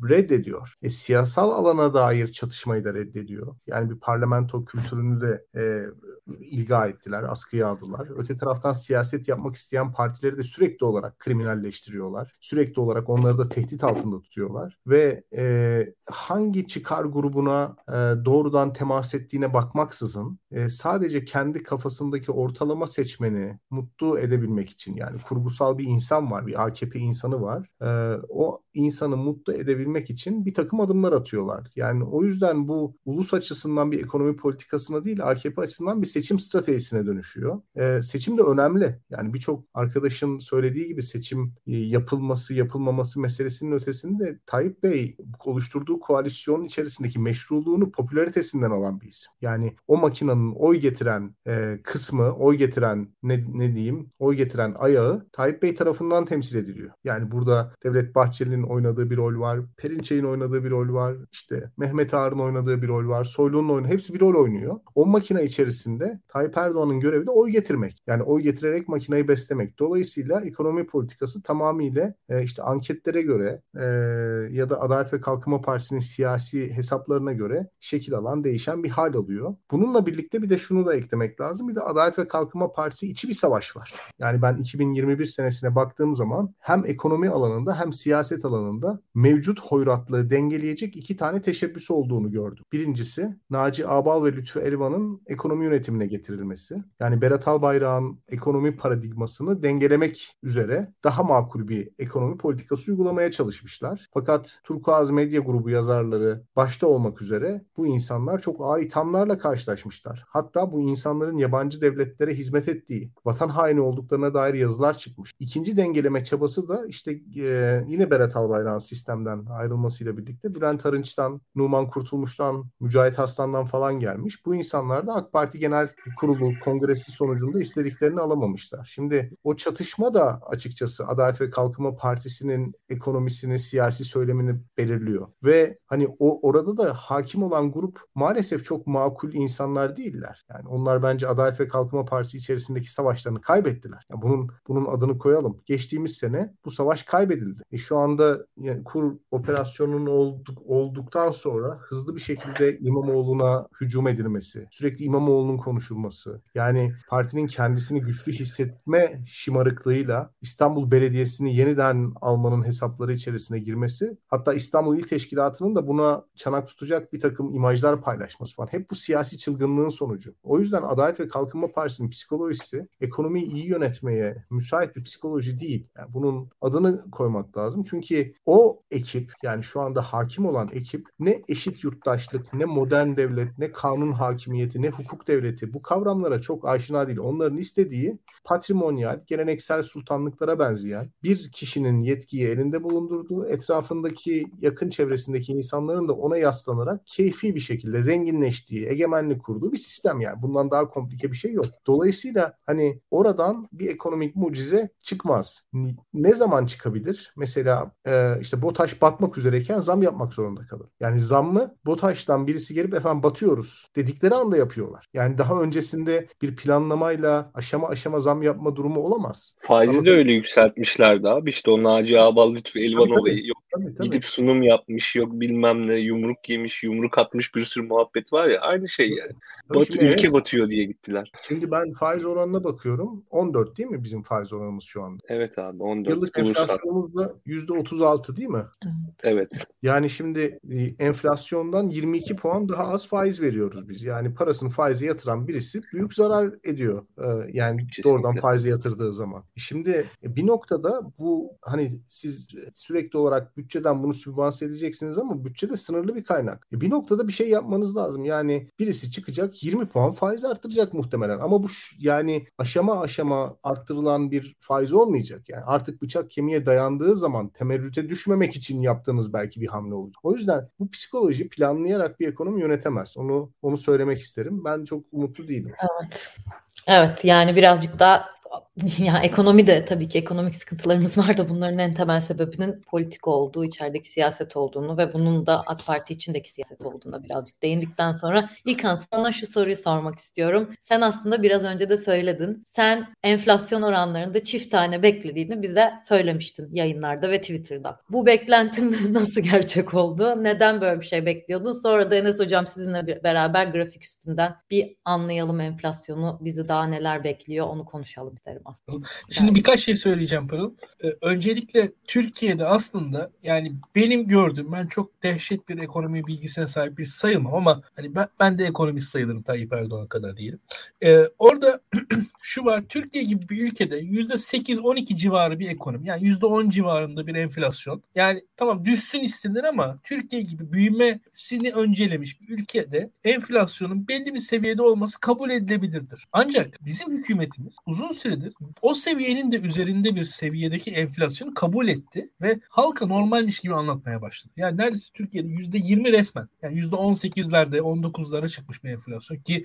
reddediyor. E, siyasal alana dair çatışmayı da reddediyor. Yani bir parlamento kültürünü de e, ilga ettiler, askıya aldılar. Öte taraftan siyaset yapmak isteyen partileri de sürekli olarak kriminalleştiriyorlar. Sürekli olarak onları da tehdit altında tutuyorlar. Ve e, hangi çıkar grubuna e, doğrudan temas ettiğine bakmaksızın e, sadece kendi kafasındaki ortalama seçmeni mutlu edebilmek için yani kurgusal bir insan var, bir AKP insanı var. E, o insanı mutlu edebilmek için bir takım adımlar atıyorlar. Yani o yüzden bu ulus açısından bir ekonomi politikasına değil AKP açısından bir seçim stratejisine dönüşüyor. E, seçim de önemli. Yani birçok arkadaşın söylediği gibi seçim e, yapılması yapılmaması meselesinin ötesinde Tayyip Bey oluşturduğu koalisyonun içerisindeki meşruluğunu popülaritesinden alan bir isim. Yani o makinenin oy getiren e, kısmı, oy getiren ne, ne diyeyim, oy getiren ayağı Tayyip Bey tarafından temsil ediliyor. Yani burada Devlet Bahçeli'nin oynadığı bir rol var, Perinçey'in oynadığı bir rol var, işte Mehmet Ağar'ın oynadığı bir rol var, Soylu'nun oynadığı, hepsi bir rol oynuyor. O makine içerisinde de Tayyip Erdoğan'ın görevi de oy getirmek. Yani oy getirerek makineyi beslemek. Dolayısıyla ekonomi politikası tamamıyla e, işte anketlere göre e, ya da Adalet ve Kalkınma Partisi'nin siyasi hesaplarına göre şekil alan değişen bir hal alıyor. Bununla birlikte bir de şunu da eklemek lazım. Bir de Adalet ve Kalkınma Partisi içi bir savaş var. Yani ben 2021 senesine baktığım zaman hem ekonomi alanında hem siyaset alanında mevcut hoyratlığı dengeleyecek iki tane teşebbüs olduğunu gördüm. Birincisi Naci Abal ve Lütfü Elvan'ın ekonomi yönetimine getirilmesi. Yani Berat Albayrak'ın ekonomi paradigmasını dengelemek üzere daha makul bir ekonomi politikası uygulamaya çalışmışlar. Fakat Turkuaz Medya Grubu yazarları başta olmak üzere bu insanlar çok ağır ithamlarla karşılaşmışlar. Hatta bu insanların yabancı devletlere hizmet ettiği, vatan haini olduklarına dair yazılar çıkmış. İkinci dengeleme çabası da işte e, yine Berat Albayrak'ın sistemden ayrılmasıyla birlikte Bülent Arınç'tan, Numan Kurtulmuş'tan, Mücahit Aslan'dan falan gelmiş. Bu insanlar da AK Parti Genel Kurulu kongresi sonucunda istediklerini alamamışlar. Şimdi o çatışma da açıkçası Adalet ve Kalkınma Partisi'nin ekonomisini, siyasi söylemini belirliyor. Ve hani o orada da hakim olan grup maalesef çok makul insanlar değiller. Yani onlar bence Adalet ve Kalkınma Partisi içerisindeki savaşlarını kaybettiler. Yani bunun bunun adını koyalım. Geçtiğimiz sene bu savaş kaybedildi. E şu anda yani kur operasyonunun olduk, olduktan sonra hızlı bir şekilde İmamoğlu'na hücum edilmesi, sürekli İmamoğlu'nun konuşulması, yani partinin kendisini güçlü hissetme şımarıklığıyla İstanbul Belediyesi'ni yeniden almanın hesapları içerisine girmesi, hatta İstanbul İl Teşkilatı'nın da buna çanak tutacak bir takım imajlar paylaşması falan. Hep bu siyasi çılgınlığın sonucu. O yüzden Adalet ve Kalkınma Partisi'nin psikolojisi ekonomiyi iyi yönetmeye müsait bir psikoloji değil. Yani bunun adını koymak lazım. Çünkü o ekip yani şu anda hakim olan ekip ne eşit yurttaşlık, ne modern devlet, ne kanun hakimiyeti, ne hukuk devleti bu kavramlara çok aşina değil. Onların istediği patrimonyal, geleneksel sultanlıklara benzeyen bir kişinin yetkiyi elinde bulundurduğu, etrafındaki yakın çevresindeki insanların da ona yaslanarak keyfi bir şekilde zenginleştiği, egemenlik kurduğu bir sistem yani. Bundan daha komplike bir şey yok. Dolayısıyla hani oradan bir ekonomik mucize çıkmaz. Ne zaman çıkabilir? Mesela e, işte BOTAŞ batmak üzereyken zam yapmak zorunda kalır. Yani zammı BOTAŞ'tan birisi gelip efendim batıyoruz dedikleri anda yapıyorlar. Yani daha öncesinde bir planlamayla aşama aşama zam yapma durumu olamaz. Faizi Ama de öyle yükseltmişlerdi abi. İşte o Naci Ağbal Lütfü Elvan olayı yok. Tabii, tabii. Gidip sunum yapmış yok bilmem ne yumruk yemiş yumruk atmış bir sürü muhabbet var ya aynı şey yani. Bat, ülke evet. batıyor diye gittiler. Şimdi ben faiz oranına bakıyorum. 14 değil mi bizim faiz oranımız şu anda? Evet abi 14. Yıllık enflasyonumuz da %36 değil mi? Evet. Yani şimdi e, enflasyondan 22 puan daha az faiz veriyoruz biz. Yani parasını faize yatıran birisi büyük zarar ediyor. Ee, yani Kesinlikle. doğrudan faize yatırdığı zaman. Şimdi e, bir noktada bu hani siz sürekli olarak bütçeden bunu sübvanse edeceksiniz ama bütçede sınırlı bir kaynak. E, bir noktada bir şey yapmanız lazım. Yani birisi çıkacak 20 puan faiz arttıracak muhtemelen ama bu yani aşama aşama arttırılan bir faiz olmayacak. Yani artık bıçak kemiğe dayandığı zaman temerrüte düşmemek için yaptığınız belki bir hamle olacak. O yüzden bu psikoloji planlayarak bir ekonomi yönetemez. Onu onu söylemek isterim. Ben çok umutlu değilim. Evet. Evet yani birazcık daha ya ekonomi de tabii ki ekonomik sıkıntılarımız var da bunların en temel sebebinin politik olduğu, içerideki siyaset olduğunu ve bunun da AK Parti içindeki siyaset olduğuna birazcık değindikten sonra İlkan sana şu soruyu sormak istiyorum. Sen aslında biraz önce de söyledin. Sen enflasyon oranlarında çift tane beklediğini bize söylemiştin yayınlarda ve Twitter'da. Bu beklentin nasıl gerçek oldu? Neden böyle bir şey bekliyordun? Sonra da Enes Hocam sizinle beraber grafik üstünden bir anlayalım enflasyonu, bizi daha neler bekliyor onu konuşalım isterim aslında. Şimdi yani. birkaç şey söyleyeceğim Pırıl. Ee, öncelikle Türkiye'de aslında yani benim gördüğüm ben çok dehşet bir ekonomi bilgisine sahip bir sayılmam ama hani ben, ben de ekonomist sayılırım Tayyip Erdoğan kadar diyelim. Ee, orada şu var Türkiye gibi bir ülkede %8-12 civarı bir ekonomi yani %10 civarında bir enflasyon. Yani tamam düşsün istenir ama Türkiye gibi büyümesini öncelemiş bir ülkede enflasyonun belli bir seviyede olması kabul edilebilirdir. Ancak bizim hükümetimiz uzun süredir O seviyenin de üzerinde bir seviyedeki enflasyonu kabul etti ve halka normalmiş gibi anlatmaya başladı. Yani neredeyse Türkiye'de %20 resmen yani %18'lerde 19'lara çıkmış bir enflasyon ki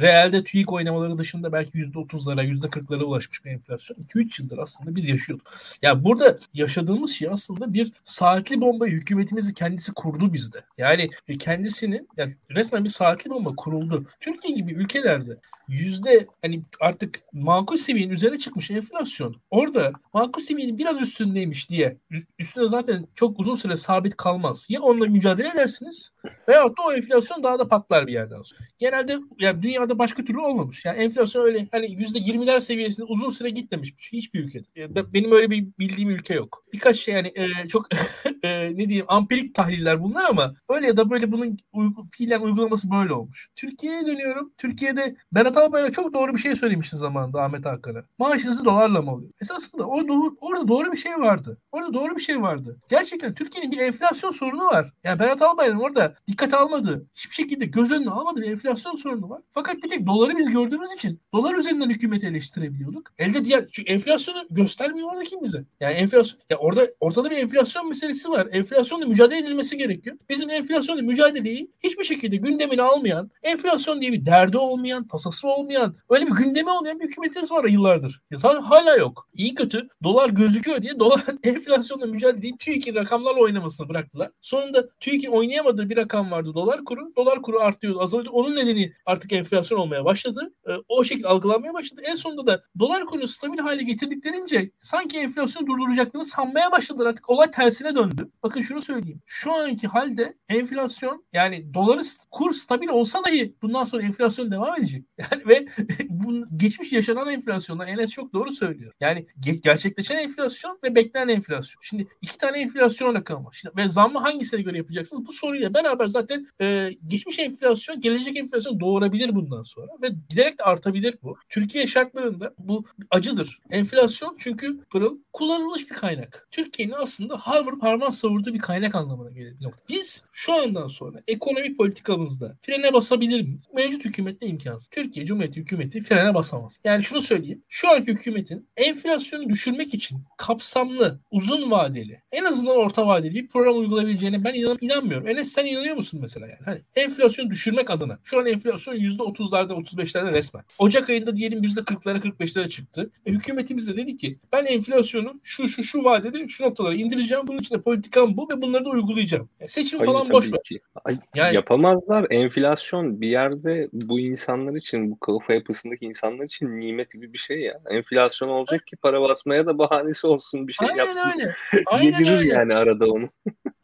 realde TÜİK oynamaları dışında belki %30'lara %40'lara ulaşmış bir enflasyon. 2-3 yıldır aslında biz yaşıyorduk. Yani burada yaşadığımız şey aslında bir saatli bomba hükümetimizi kendisi kurdu bizde. Yani kendisinin yani resmen bir saatli bomba kuruldu. Türkiye gibi ülkelerde yüzde hani artık makul seviyenin üzerine çıkmış enflasyon orada makul seviyenin biraz üstündeymiş diye üstüne zaten çok uzun süre sabit kalmaz. Ya onunla mücadele edersiniz veyahut da o enflasyon daha da patlar bir yerden sonra. Genelde yani dünyada başka türlü olmamış. Yani enflasyon öyle hani yüzde yirmiler seviyesinde uzun süre gitmemiş hiçbir ülkede. Benim öyle bir bildiğim ülke yok. Birkaç şey yani e, çok e, ne diyeyim ampirik tahliller bunlar ama öyle ya da böyle bunun uygu, fiilen uygulaması böyle olmuş. Türkiye'ye dönüyorum. Türkiye'de Berat Albayrak çok doğru bir şey söylemişti zamanında Ahmet Hakan'a. Maaşınızı dolarla mı alıyor? Esasında o doğru, orada doğru bir şey vardı. Orada doğru bir şey vardı. Gerçekten Türkiye'nin bir enflasyon sorunu var. Yani Berat Albayrak'ın orada dikkat almadığı, hiçbir şekilde göz önüne almadığı bir enflasyon sorunu var. Fakat bir tek doları biz gördüğümüz için dolar üzerinden hükümeti eleştirebiliyorduk. Elde diğer çünkü enflasyonu göstermiyor orada kim bize? Yani enflasyon ya orada ortada bir enflasyon meselesi var. Enflasyonla mücadele edilmesi gerekiyor. Bizim enflasyonla mücadeleyi hiçbir şekilde gündemine almayan, enflasyon diye bir derdi olmayan, tasası olmayan, öyle bir gündemi olmayan bir hükümetimiz var yıllardır. Ya hala yok. İyi kötü dolar gözüküyor diye dolar enflasyonla mücadeleyi TÜİK'in rakamlarla oynamasını bıraktılar. Sonunda TÜİK'in oynayamadığı bir rakam vardı dolar kuru. Dolar kuru artıyordu, azalıyordu. Onun nedeni artık enflasyon olmaya başladı. E, o şekilde algılanmaya başladı. En sonunda da dolar kuru stabil hale getirdiklerince sanki enflasyonu durduracaklarını sanmaya başladılar. Artık olay tersine döndü. Bakın şunu söyleyeyim. Şu anki halde enflasyon yani doları kur stabil olsa dahi bundan sonra enflasyon devam edecek. Yani ve bu geçmiş yaşanan enflasyonlar Enes çok doğru söylüyor. Yani ge- gerçekleşen enflasyon ve beklenen enflasyon. Şimdi iki tane enflasyon rakamı var. Şimdi, ve zammı hangisine göre yapacaksınız? Bu soruyla beraber zaten e, geçmiş enflasyon gelecek enflasyon doğurabilir bundan sonra ve giderek de artabilir bu. Türkiye şartlarında bu acıdır. Enflasyon çünkü pırıl kullanılmış bir kaynak. Türkiye'nin aslında Harvard parmağı savurduğu bir kaynak anlamına gelir. Biz şu andan sonra ekonomi politikamızda frene basabilir miyiz? Mevcut hükümetle imkansız. Türkiye Cumhuriyeti hükümeti frene basamaz. Yani şunu söyleyeyim. Şu anki hükümetin enflasyonu düşürmek için kapsamlı, uzun vadeli, en azından orta vadeli bir program uygulayabileceğine ben inan inanmıyorum. Enes sen inanıyor musun mesela yani? Hani enflasyonu düşürmek adına. Şu an enflasyon %30'larda 35'lerde resmen. Ocak ayında diyelim %40'lara 45'lere çıktı. E, hükümetimiz de dedi ki ben enflasyonu şu şu şu vadede şu noktalara indireceğim. Bunun için de politikam bu ve bunları da uygulayacağım. Yani seçim Hayır, falan boş ver. Ay, yani, yapamazlar. Enflasyon bir yerde bu insanlar için, bu kafa yapısındaki insanlar için nimet gibi bir şey ya. Enflasyon olacak ki para basmaya da bahanesi olsun bir şey Aynen yapsın. Öyle. Aynen Yedirir öyle. yani arada onu.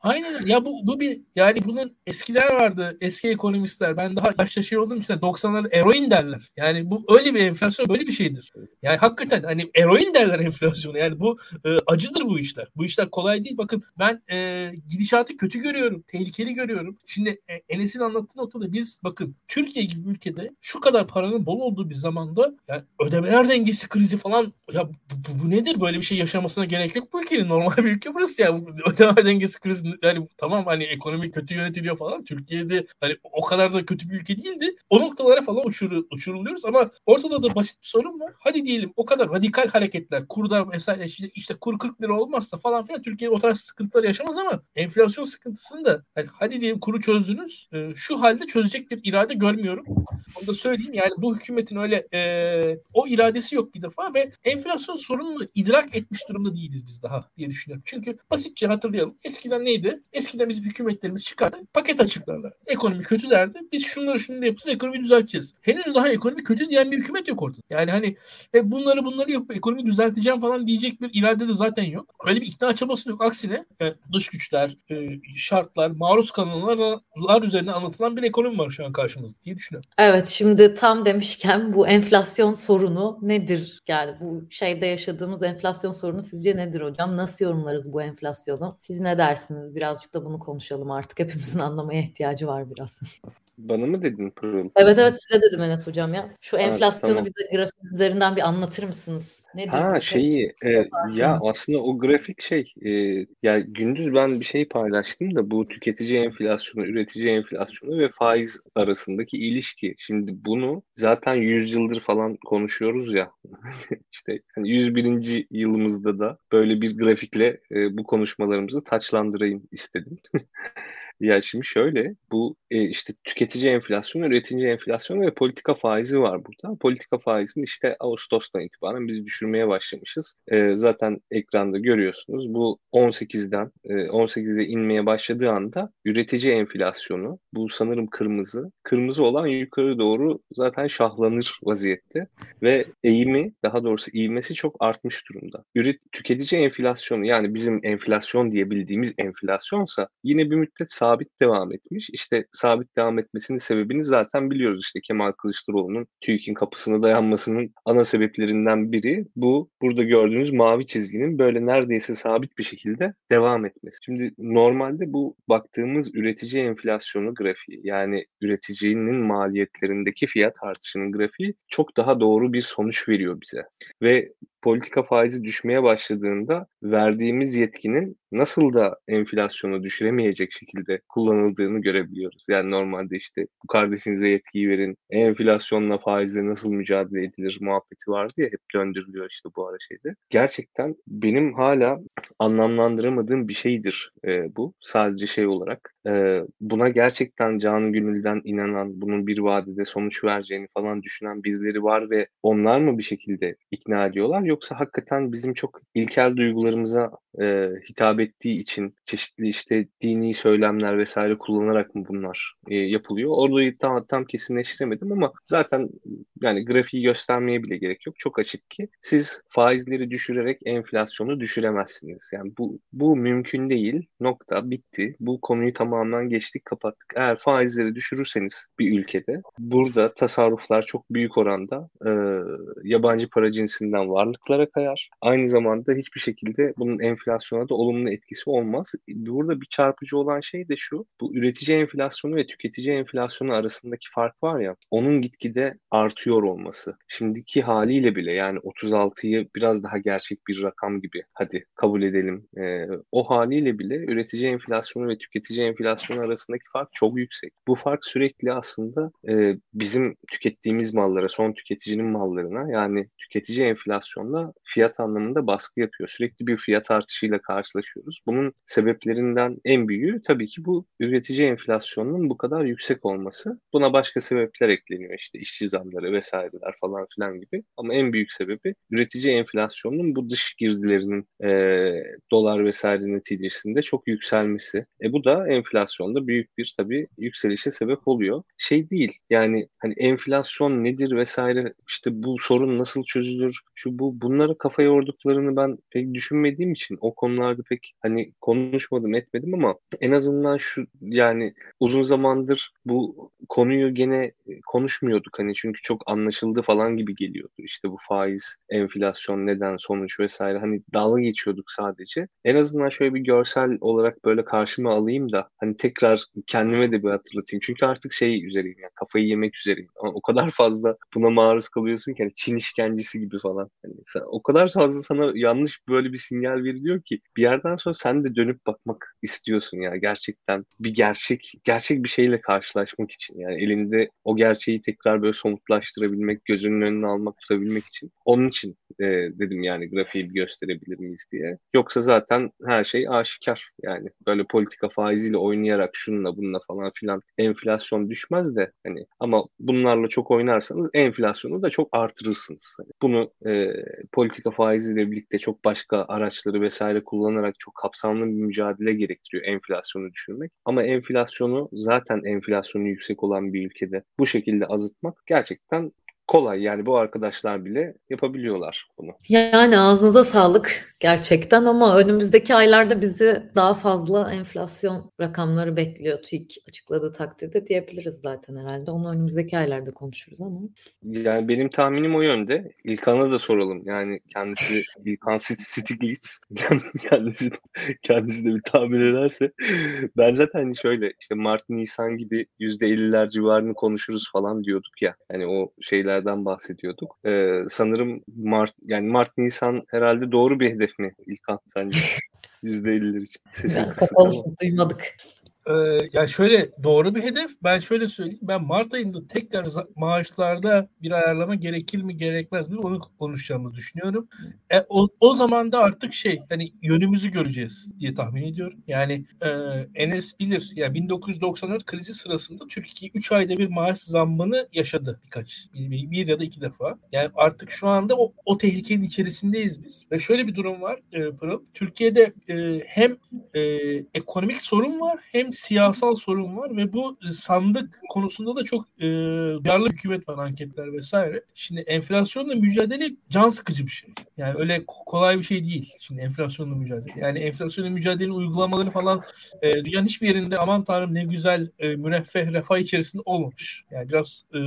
Aynen. Ya bu, bu bir yani bunun eskiler vardı. Eski ekonomistler. Ben daha yaşlı şey oldum işte 90'lar eroin derler. Yani bu öyle bir enflasyon böyle bir şeydir. Yani hakikaten hani eroin derler enflasyonu. Yani bu e, acıdır bu işler. Bu işler kolay değil. Bakın ben e, gidişatı kötü görüyorum. Tehlikeli görüyorum. Şimdi e, Enes'in anlattığı noktada biz bakın Türkiye gibi ülkede şu kadar paranın bol olduğu bir zamanda yani ödemeler dengesi krizi falan ya bu, bu, bu nedir? Böyle bir şey yaşamasına gerek yok bu ülkenin. Normal bir ülke burası ya. Ödemeler dengesi krizi yani tamam hani ekonomi kötü yönetiliyor falan. Türkiye'de hani o kadar da kötü bir ülke değildi. O noktalara falan uçur, uçuruluyoruz ama ortada da basit bir sorun var. Hadi diyelim o kadar radikal hareketler kurda vesaire işte, işte kur 40 lira olmazsa falan filan Türkiye o tarz sıkıntılar yaşamaz ama enflasyon sıkıntısını da hani hadi diyelim kuru çözdünüz. E, şu halde çözecek bir irade görmüyorum. Onu da söyleyeyim yani bu hükümetin öyle e, o iradesi yok bir defa ve enflasyon sorununu idrak etmiş durumda değiliz biz daha diye düşünüyorum. Çünkü basitçe hatırlayalım. Eskiden neydi? Eskiden bizim hükümetlerimiz çıkardı. Paket açıklarlar. Ekonomi kötü derdi. Biz şunları şunu yapacağız. Ekonomi düzelteceğiz. Henüz daha ekonomi kötü diyen bir hükümet yok ortada. Yani hani ve bunları bunları yapıp ekonomi düzelteceğim falan diyecek bir irade de zaten yok. Öyle bir ikna çabası yok. Aksine e, dış güçler, e, şartlar, maruz kalınanlar üzerine anlatılan bir ekonomi var şu an karşımızda diye düşünüyorum. Evet şimdi tam demişken bu enflasyon sorunu nedir? Yani bu şeyde yaşadığımız enflasyon sorunu sizce nedir hocam? Nasıl yorumlarız bu enflasyonu? Siz ne dersiniz? Birazcık da bunu konuşalım artık. Hepimizin anlamaya ihtiyacı var biraz. Bana mı dedin Pırıl? Evet evet size dedim Enes hocam ya. Şu Evet, enflasyonu tamam. bize grafik üzerinden bir anlatır mısınız? Nedir Ha bu şeyi e, ya aslında o grafik şey e, ya gündüz ben bir şey paylaştım da bu tüketici enflasyonu, üretici enflasyonu ve faiz arasındaki ilişki. Şimdi bunu zaten 100 yıldır falan konuşuyoruz ya. işte hani 101. yılımızda da böyle bir grafikle e, bu konuşmalarımızı taçlandırayım istedim. Ya şimdi şöyle bu e, işte tüketici enflasyonu, üretici enflasyonu ve politika faizi var burada. Politika faizini işte Ağustos'tan itibaren biz düşürmeye başlamışız. E, zaten ekranda görüyorsunuz bu 18'den e, 18'e inmeye başladığı anda üretici enflasyonu bu sanırım kırmızı. Kırmızı olan yukarı doğru zaten şahlanır vaziyette ve eğimi daha doğrusu ivmesi çok artmış durumda. Üret tüketici enflasyonu yani bizim enflasyon diye bildiğimiz enflasyonsa yine bir müddet sabit devam etmiş. İşte sabit devam etmesinin sebebini zaten biliyoruz. İşte Kemal Kılıçdaroğlu'nun TÜİK'in kapısına dayanmasının ana sebeplerinden biri bu. Burada gördüğünüz mavi çizginin böyle neredeyse sabit bir şekilde devam etmesi. Şimdi normalde bu baktığımız üretici enflasyonu grafiği yani üreticinin maliyetlerindeki fiyat artışının grafiği çok daha doğru bir sonuç veriyor bize. Ve politika faizi düşmeye başladığında verdiğimiz yetkinin nasıl da enflasyonu düşüremeyecek şekilde kullanıldığını görebiliyoruz. Yani normalde işte bu kardeşinize yetkiyi verin, enflasyonla faizle nasıl mücadele edilir muhabbeti vardı ya hep döndürülüyor işte bu ara şeyde. Gerçekten benim hala anlamlandıramadığım bir şeydir e, bu. Sadece şey olarak. E, buna gerçekten canı gönülden inanan, bunun bir vadede sonuç vereceğini falan düşünen birileri var ve onlar mı bir şekilde ikna ediyorlar? Yoksa hakikaten bizim çok ilkel duygularımıza e, hitap ettiği için çeşitli işte dini söylemler vesaire kullanarak mı bunlar e, yapılıyor? Orayı tam, tam kesinleştiremedim ama zaten yani grafiği göstermeye bile gerek yok. Çok açık ki siz faizleri düşürerek enflasyonu düşüremezsiniz. Yani bu, bu mümkün değil. Nokta bitti. Bu konuyu tamamen geçtik kapattık. Eğer faizleri düşürürseniz bir ülkede burada tasarruflar çok büyük oranda e, yabancı para cinsinden varlıklara kayar. Aynı zamanda hiçbir şekilde bunun enflasyona da olumlu etkisi olmaz. Burada bir çarpıcı olan şey de şu. Bu üretici enflasyonu ve tüketici enflasyonu arasındaki fark var ya onun gitgide artıyor olması. Şimdiki haliyle bile yani 36'yı biraz daha gerçek bir rakam gibi hadi kabul edelim. Ee, o haliyle bile üretici enflasyonu ve tüketici enflasyonu arasındaki fark çok yüksek. Bu fark sürekli aslında e, bizim tükettiğimiz mallara, son tüketicinin mallarına yani tüketici enflasyonla fiyat anlamında baskı yapıyor. Sürekli bir fiyat artışıyla karşılaşıyoruz. Bunun sebeplerinden en büyüğü tabii ki bu üretici enflasyonunun bu kadar yüksek olması. Buna başka sebepler ekleniyor işte işçi zamları vesaireler falan filan gibi. Ama en büyük sebebi üretici enflasyonunun bu dış girdilerinin e, dolar vesaire neticesinde çok yükselmesi. E bu da enflasyonda büyük bir tabii yükselişe sebep oluyor. Şey değil yani hani enflasyon nedir vesaire işte bu sorun nasıl çözülür şu bu bunları kafa yorduklarını ben pek düşünmediğim için o konularda pek hani konuşmadım etmedim ama en azından şu yani uzun zamandır bu konuyu gene konuşmuyorduk hani çünkü çok anlaşıldı falan gibi geliyordu. İşte bu faiz, enflasyon neden, sonuç vesaire hani dalga geçiyorduk sadece. En azından şöyle bir görsel olarak böyle karşıma alayım da hani tekrar kendime de bir hatırlatayım. Çünkü artık şey üzereyim yani kafayı yemek üzereyim. Ama o kadar fazla buna maruz kalıyorsun ki hani Çin işkencesi gibi falan. Hani sen, o kadar fazla sana yanlış böyle bir sinyal veriliyor ki bir yerden sonra sen de dönüp bakmak istiyorsun ya gerçekten bir gerçek gerçek bir şeyle karşılaşmak için yani elinde o gerçeği tekrar böyle somutlaştırabilmek, gözünün önüne almak, tutabilmek için. Onun için e, dedim yani grafiği bir gösterebilir miyiz diye. Yoksa zaten her şey aşikar yani böyle politika faiziyle oynayarak şununla bununla falan filan enflasyon düşmez de hani ama bunlarla çok oynarsanız enflasyonu da çok artırırsınız. Hani bunu e, politika faiziyle birlikte çok başka araçları vesaire kullanarak çok kapsamlı bir mücadele gerektiriyor enflasyonu düşürmek. Ama enflasyonu zaten enflasyonu yüksek olan bir ülkede bu şekilde azıtmak gerçekten kolay. Yani bu arkadaşlar bile yapabiliyorlar bunu. Yani ağzınıza sağlık. Gerçekten ama önümüzdeki aylarda bizi daha fazla enflasyon rakamları bekliyor TÜİK açıkladığı takdirde diyebiliriz zaten herhalde. Onu önümüzdeki aylarda konuşuruz ama. Yani benim tahminim o yönde. İlkan'a da soralım. Yani kendisi İlkan Stiglitz kendisi, kendisi de bir tahmin ederse. Ben zaten şöyle işte Mart Nisan gibi %50'ler civarını konuşuruz falan diyorduk ya. Hani o şeylerden bahsediyorduk. Ee, sanırım Mart yani Mart Nisan herhalde doğru bir hedef mi İlkan sence? %50'ler için. Sesin yani kapalısın duymadık. Ee, yani şöyle doğru bir hedef. Ben şöyle söyleyeyim. Ben Mart ayında tekrar maaşlarda bir ayarlama gerekir mi gerekmez mi onu konuşacağımızı düşünüyorum. E, o, o zaman da artık şey hani yönümüzü göreceğiz diye tahmin ediyorum. Yani e, Enes bilir. Yani 1994 krizi sırasında Türkiye 3 ayda bir maaş zammını yaşadı birkaç. Bir, bir ya da iki defa. Yani artık şu anda o, o tehlikenin içerisindeyiz biz. Ve şöyle bir durum var e, Pırıl. Türkiye'de e, hem e, ekonomik sorun var hem siyasal sorun var ve bu e, sandık konusunda da çok e, duyarlı hükümet var anketler vesaire. Şimdi enflasyonla mücadele can sıkıcı bir şey. Yani öyle kolay bir şey değil. Şimdi enflasyonla mücadele. Yani enflasyonla mücadele uygulamaları falan e, dünyanın hiçbir yerinde aman tanrım ne güzel e, müreffeh refah içerisinde olmamış. Yani biraz e,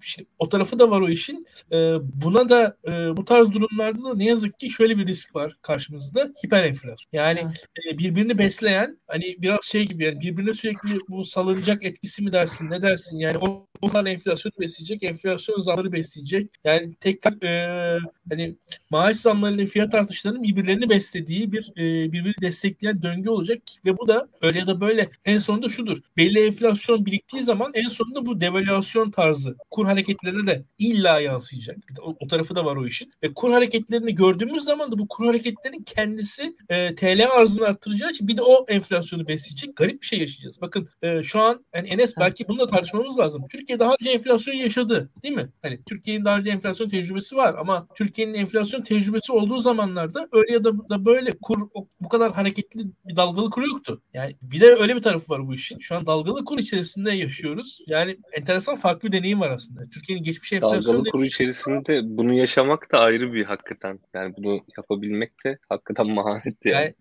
şimdi, o tarafı da var o işin. E, buna da e, bu tarz durumlarda da ne yazık ki şöyle bir risk var karşımızda. Hiper enflasyon. Yani e, birbirini besleyen hani biraz şey şey gibi yani birbirine sürekli bu salınacak etkisi mi dersin ne dersin? Yani o bunlar enflasyonu besleyecek, enflasyon zamları besleyecek. Yani tekrar e, hani maaş zamlarıyla fiyat artışlarının birbirlerini beslediği bir e, birbirini destekleyen döngü olacak ve bu da öyle ya da böyle en sonunda şudur. Belli enflasyon biriktiği zaman en sonunda bu devalüasyon tarzı kur hareketlerine de illa yansıyacak. O, o tarafı da var o işin. Ve kur hareketlerini gördüğümüz zaman da bu kur hareketlerinin kendisi e, TL arzını arttıracağı için bir de o enflasyonu besleyecek. Garip bir şey yaşayacağız. Bakın e, şu an yani Enes belki bunu da tartışmamız lazım. Türkiye Türkiye daha önce enflasyon yaşadı değil mi? Hani Türkiye'nin daha önce enflasyon tecrübesi var ama Türkiye'nin enflasyon tecrübesi olduğu zamanlarda öyle ya da, da böyle kur bu kadar hareketli bir dalgalı kur yoktu. Yani bir de öyle bir tarafı var bu işin. Şu an dalgalı kur içerisinde yaşıyoruz. Yani enteresan farklı bir deneyim var aslında. Türkiye'nin geçmiş enflasyon dalgalı kur içerisinde bunu yaşamak da ayrı bir hakikaten. Yani bunu yapabilmek de hakikaten maharet yani. yani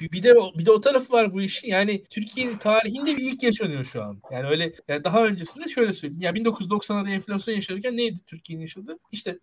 bir de bir de o tarafı var bu işin. Yani Türkiye'nin tarihinde bir ilk yaşanıyor şu an. Yani öyle yani daha öncesinde şöyle söyleyeyim ya 1990'larda enflasyon yaşarken neydi Türkiye'nin yaşadığı? İşte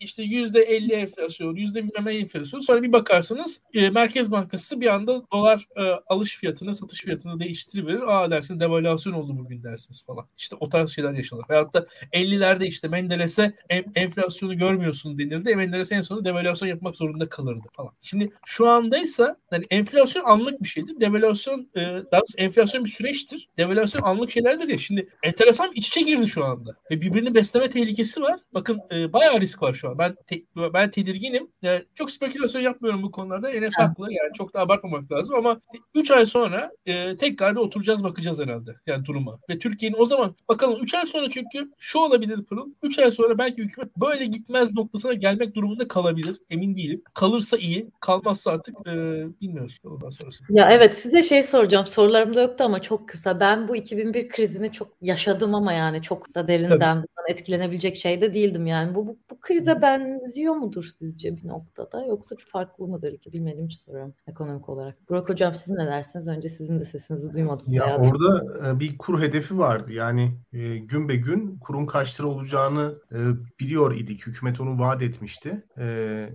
işte yüzde 50 enflasyon, yüzde bilmem enflasyon. Sonra bir bakarsınız e, Merkez Bankası bir anda dolar e, alış fiyatını, satış fiyatını değiştiriverir. Aa dersiniz devalüasyon oldu bugün dersiniz falan. İşte o tarz şeyler yaşanır. Veyahut da 50'lerde işte Menderes'e en, enflasyonu görmüyorsun denirdi. Menderes en sonunda devalüasyon yapmak zorunda kalırdı falan. Şimdi şu andaysa hani enflasyon anlık bir şeydir. Devalüasyon e, daha enflasyon bir süreçtir. Devalüasyon anlık şeylerdir ya. Şimdi enteresan iç içe girdi şu anda. Ve birbirini besleme tehlikesi var. Bakın e, bayağı risk var şu an. Ben te, ben tedirginim. Yani çok spekülasyon yapmıyorum bu konularda. Enes haklı. Yani çok da abartmamak lazım ama 3 ay sonra e, tekrar bir oturacağız bakacağız herhalde. Yani duruma. Ve Türkiye'nin o zaman bakalım 3 ay sonra çünkü şu olabilir Pırıl. 3 ay sonra belki hükümet böyle gitmez noktasına gelmek durumunda kalabilir. Emin değilim. Kalırsa iyi. Kalmazsa artık e, bilmiyoruz ondan sonrası. Ya evet size şey soracağım. Sorularım da yoktu ama çok kısa. Ben bu 2001 krizini çok yaşadım ama yani çok da derinden bundan etkilenebilecek şey de değildim yani. Bu, bu, bu krize benziyor mudur sizce bir noktada yoksa çok farklı mıdır ki bilmediğim için soruyorum ekonomik olarak. Burak Hocam siz ne dersiniz? Önce sizin de sesinizi duymadım. Ya hayatım. orada e, bir kur hedefi vardı. Yani e, gün be gün kurun kaç lira olacağını e, biliyor idik. Hükümet onu vaat etmişti.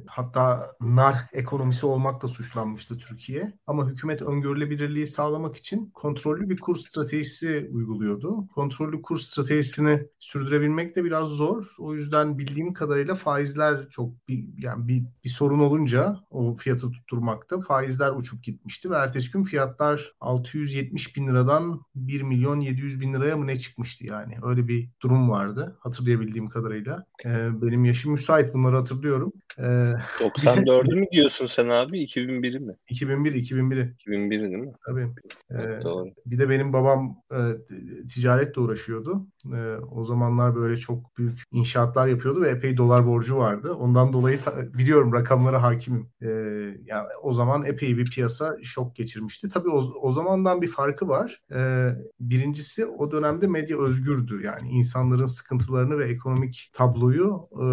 Hatta nar ekonomisi olmakla suçlanmıştı Türkiye. Ama hükümet öngörülebilirliği sağlamak için kontrollü bir kur stratejisi uyguluyordu. Kontrollü kur stratejisini sürdürebilmek de biraz zor. O yüzden bildiğim kadarıyla faizler çok bir, yani bir, bir sorun olunca o fiyatı tutturmakta faizler uçup gitmişti ve ertesi gün fiyatlar 670 bin liradan 1 milyon 700 bin liraya mı ne çıkmıştı yani. Öyle bir durum vardı hatırlayabildiğim kadarıyla. Ee, benim yaşım müsait bunları hatırlıyorum. Ee, 94'ü mü diyorsun sen abi 2001'i mi? 2001 2001 2001'i. 2001 değil mi? Tabii. Evet, doğru. Bir de benim babam e, ticaretle uğraşıyordu. E, o zamanlar böyle çok büyük inşaatlar yapıyordu ve epey dolar borcu vardı. Ondan dolayı ta, biliyorum rakamlara hakimim. E, yani o zaman epey bir piyasa şok geçirmişti. Tabii o, o zamandan bir farkı var. E, birincisi o dönemde medya özgürdü. Yani insanların sıkıntılarını ve ekonomik tabloyu e,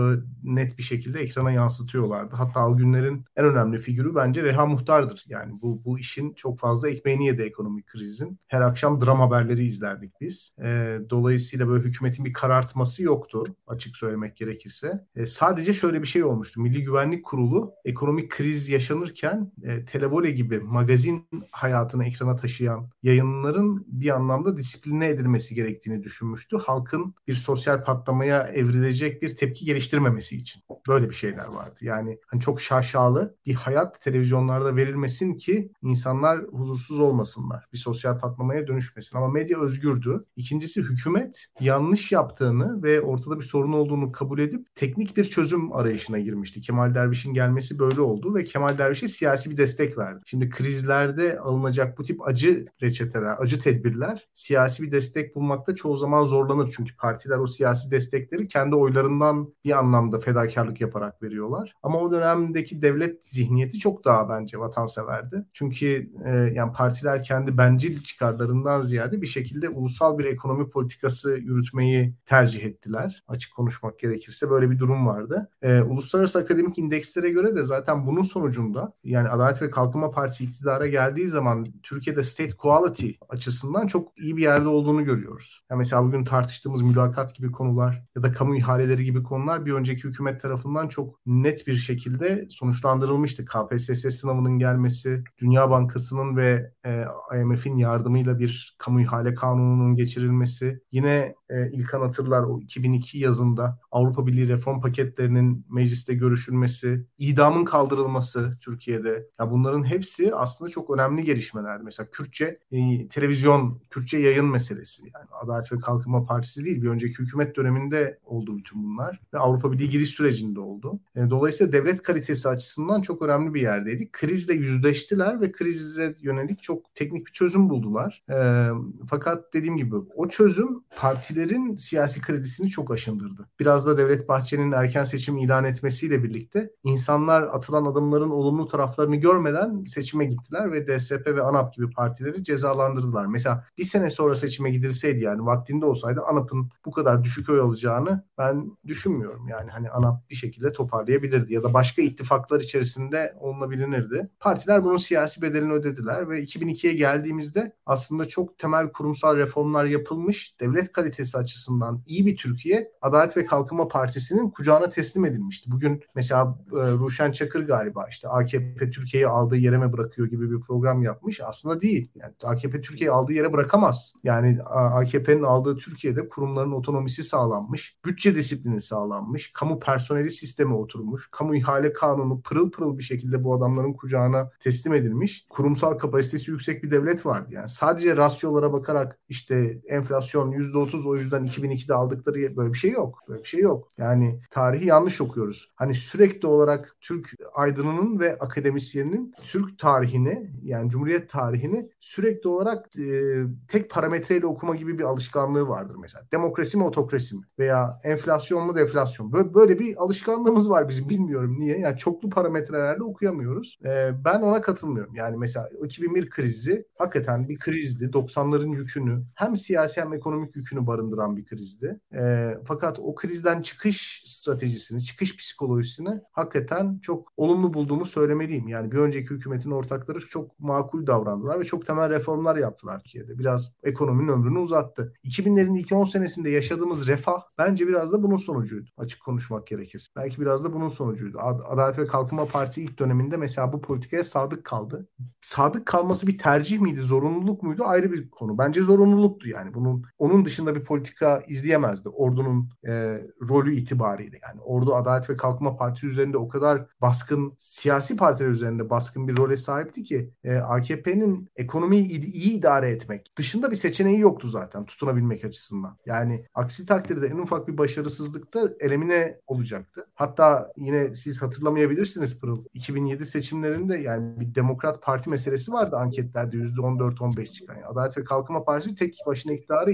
net bir şekilde ekrana yansıtıyorlardı. Hatta o günlerin en önemli figürü bence Reha Muhtar'dır. Yani bu bu işin çok fazla ekmeğini yedi ekonomik krizin. Her akşam dram haberleri izlerdik biz. E, dolayısıyla böyle hükümetin bir karartması yoktu açık söylemek gerekirse. E, sadece şöyle bir şey olmuştu. Milli Güvenlik Kurulu ekonomik kriz yaşanırken e, Televole gibi magazin hayatını ekrana taşıyan yayınların bir anlamda disipline edilmesi gerektiğini düşünmüştü. Halkın bir sosyal patlamaya evrilecek bir tepki geliştirmemesi için. Böyle bir şeyler vardı. Yani hani çok şaşalı bir hayat televizyonlarda verilmesin ki insanlar huzursuz olmasınlar. Bir sosyal patlamaya dönüşmesin. Ama medya özgürdü. İkincisi hükümet yanlış yaptığını ve ortada bir sorun olduğunu kabul edip teknik bir çözüm arayışına girmişti. Kemal Derviş'in gelmesi böyle oldu ve Kemal Derviş'e siyasi bir destek verdi. Şimdi krizlerde alınacak bu tip acı reçeteler, acı tedbirler siyasi bir destek bulmakta çoğu zaman zorlanır. Çünkü partiler o siyasi destekleri kendi oylarından bir anlamda fedakarlık yaparak veriyorlar. Ama o dönemdeki devlet zihniyeti çok daha bence vatanseverdi. Çünkü e, yani partiler kendi bencil çıkarlarından ziyade bir şekilde ulusal bir ekonomi politikası yürütmeyi tercih ettiler. Açık konuşmak gerekirse böyle bir durum vardı. E, uluslararası akademik indekslere göre de zaten bunun sonucunda yani Adalet ve Kalkınma Partisi iktidara geldiği zaman Türkiye'de state quality açısından çok iyi bir yerde olduğunu görüyoruz. Yani mesela bugün tartıştığımız mülakat gibi konular ya da kamu ihaleleri gibi konular bir önceki hükümet tarafından çok net bir şekilde sonuçlandırılmıştı. KPSS sınavının gelmesi, Dünya Bankası'nın ve e, IMF'in yardımıyla bir kamu ihale kanununun geçirilmesi, yine e, İlkan hatırlar o 2002 yazında Avrupa Birliği reform paketlerinin mecliste görüşülmesi, idamın kaldırılması Türkiye'de. Ya bunların hepsi aslında çok önemli gelişmeler. Mesela Kürtçe e, televizyon, Kürtçe yayın meselesi. Yani Adalet ve Kalkınma Partisi değil, bir önceki hükümet döneminde oldu bütün bunlar ve Avrupa Birliği giriş sürecinde oldu. E, dolayısıyla devlet kalitesi açısından çok önemli bir yerdeydik. Krizle yüzleştiler ve krize yönelik çok teknik bir çözüm buldular. E, fakat dediğim gibi o çözüm partilerin siyasi kredisini çok aşındırdı. Biraz da Devlet Bahçeli'nin erken seçim ilan etmesiyle birlikte insanlar atılan adımların olumlu taraflarını görmeden seçime gittiler ve DSP ve ANAP gibi partileri cezalandırdılar. Mesela bir sene sonra seçime gidilseydi yani vaktinde olsaydı ANAP'ın bu kadar düşük oy alacağını ben düşünmüyorum. Yani hani ANAP bir şekilde toparlayabilirdi ya da başka ittifaklar içerisinde onunla bilinirdi. Partiler bunun siyasi bedelini ödediler ve 2002'ye geldiğimizde aslında çok temel kurumsal reformlar yapılmış. Devlet kalitesi açısından iyi bir Türkiye Adalet ve Kalkınma Partisi'nin kucağına teslim edilmişti. Bugün mesela e, Ruşen Çakır galiba işte AKP Türkiye'yi aldığı yere mi bırakıyor gibi bir program yapmış. Aslında değil. Yani AKP Türkiye'yi aldığı yere bırakamaz. Yani AKP'nin aldığı Türkiye'de kurumların otonomisi sağlanmış, bütçe disiplini sağlanmış, kamu personeli sistemi oturmuş, kamu ihale kanunu pırıl pırıl bir şekilde bu adamların kucağına teslim edilmiş. Kurumsal kapasitesi yüksek bir devlet vardı. Yani sadece rasyolara bakarak işte enflasyon %30 o yüzden 2002'de aldıkları böyle bir şey yok. Böyle bir şey yok. Yani tarihi yanlış okuyoruz. Hani sürekli olarak Türk aydınının ve akademisyeninin Türk tarihini yani Cumhuriyet tarihini sürekli olarak e, tek parametreyle okuma gibi bir alışkanlığı vardır mesela. Demokrasi mi otokrasi mi? Veya enflasyon mu deflasyon? Böyle, böyle bir alışkanlığımız var bizim bilmiyorum niye. Yani çoklu parametrelerle okuyamıyoruz. E, ben ona katılmıyorum. Yani mesela 2001 krizi hakikaten bir krizdi. 90'ların yükünü hem siyasi hem ekonomik yükünü barındıran bir krizdi. E, fakat o krizden çıkış stratejisini, çıkış psikolojisini hakikaten çok olumlu bulduğumu söylemeliyim. Yani bir önceki hükümetin ortakları çok makul davrandılar ve çok temel reformlar yaptılar Türkiye'de. Biraz ekonominin ömrünü uzattı. 2000'lerin ilk 10 senesinde yaşadığımız refah bence biraz da bunun sonucuydu. Açık konuşmak gerekirse. Belki biraz da bunun sonucuydu. Adalet ve Kalkınma Partisi ilk döneminde mesela bu politikaya sadık kaldı. Sadık kalması bir tercih miydi, zorunluluk muydu ayrı bir konu. Bence zorunluluktu yani. Bunun onun dışında bir politika izleyemezdi. Ordunun e, rolü itibariyle yani. Ordu Adalet ve Kalkınma Partisi üzerinde o kadar baskın siyasi partiler üzerinde baskın bir role sahipti ki e, AKP'nin ekonomiyi iyi idare etmek dışında bir seçeneği yoktu zaten tutunabilmek açısından. Yani aksi takdirde en ufak bir başarısızlıkta elemine olacaktı. Hatta yine siz hatırlamayabilirsiniz Pırıl. 2007 seçimlerinde yani bir Demokrat Parti meselesi vardı anketlerde %14-15 çıkan. Yani Adalet ve Kalkınma Partisi tek başına iktidarı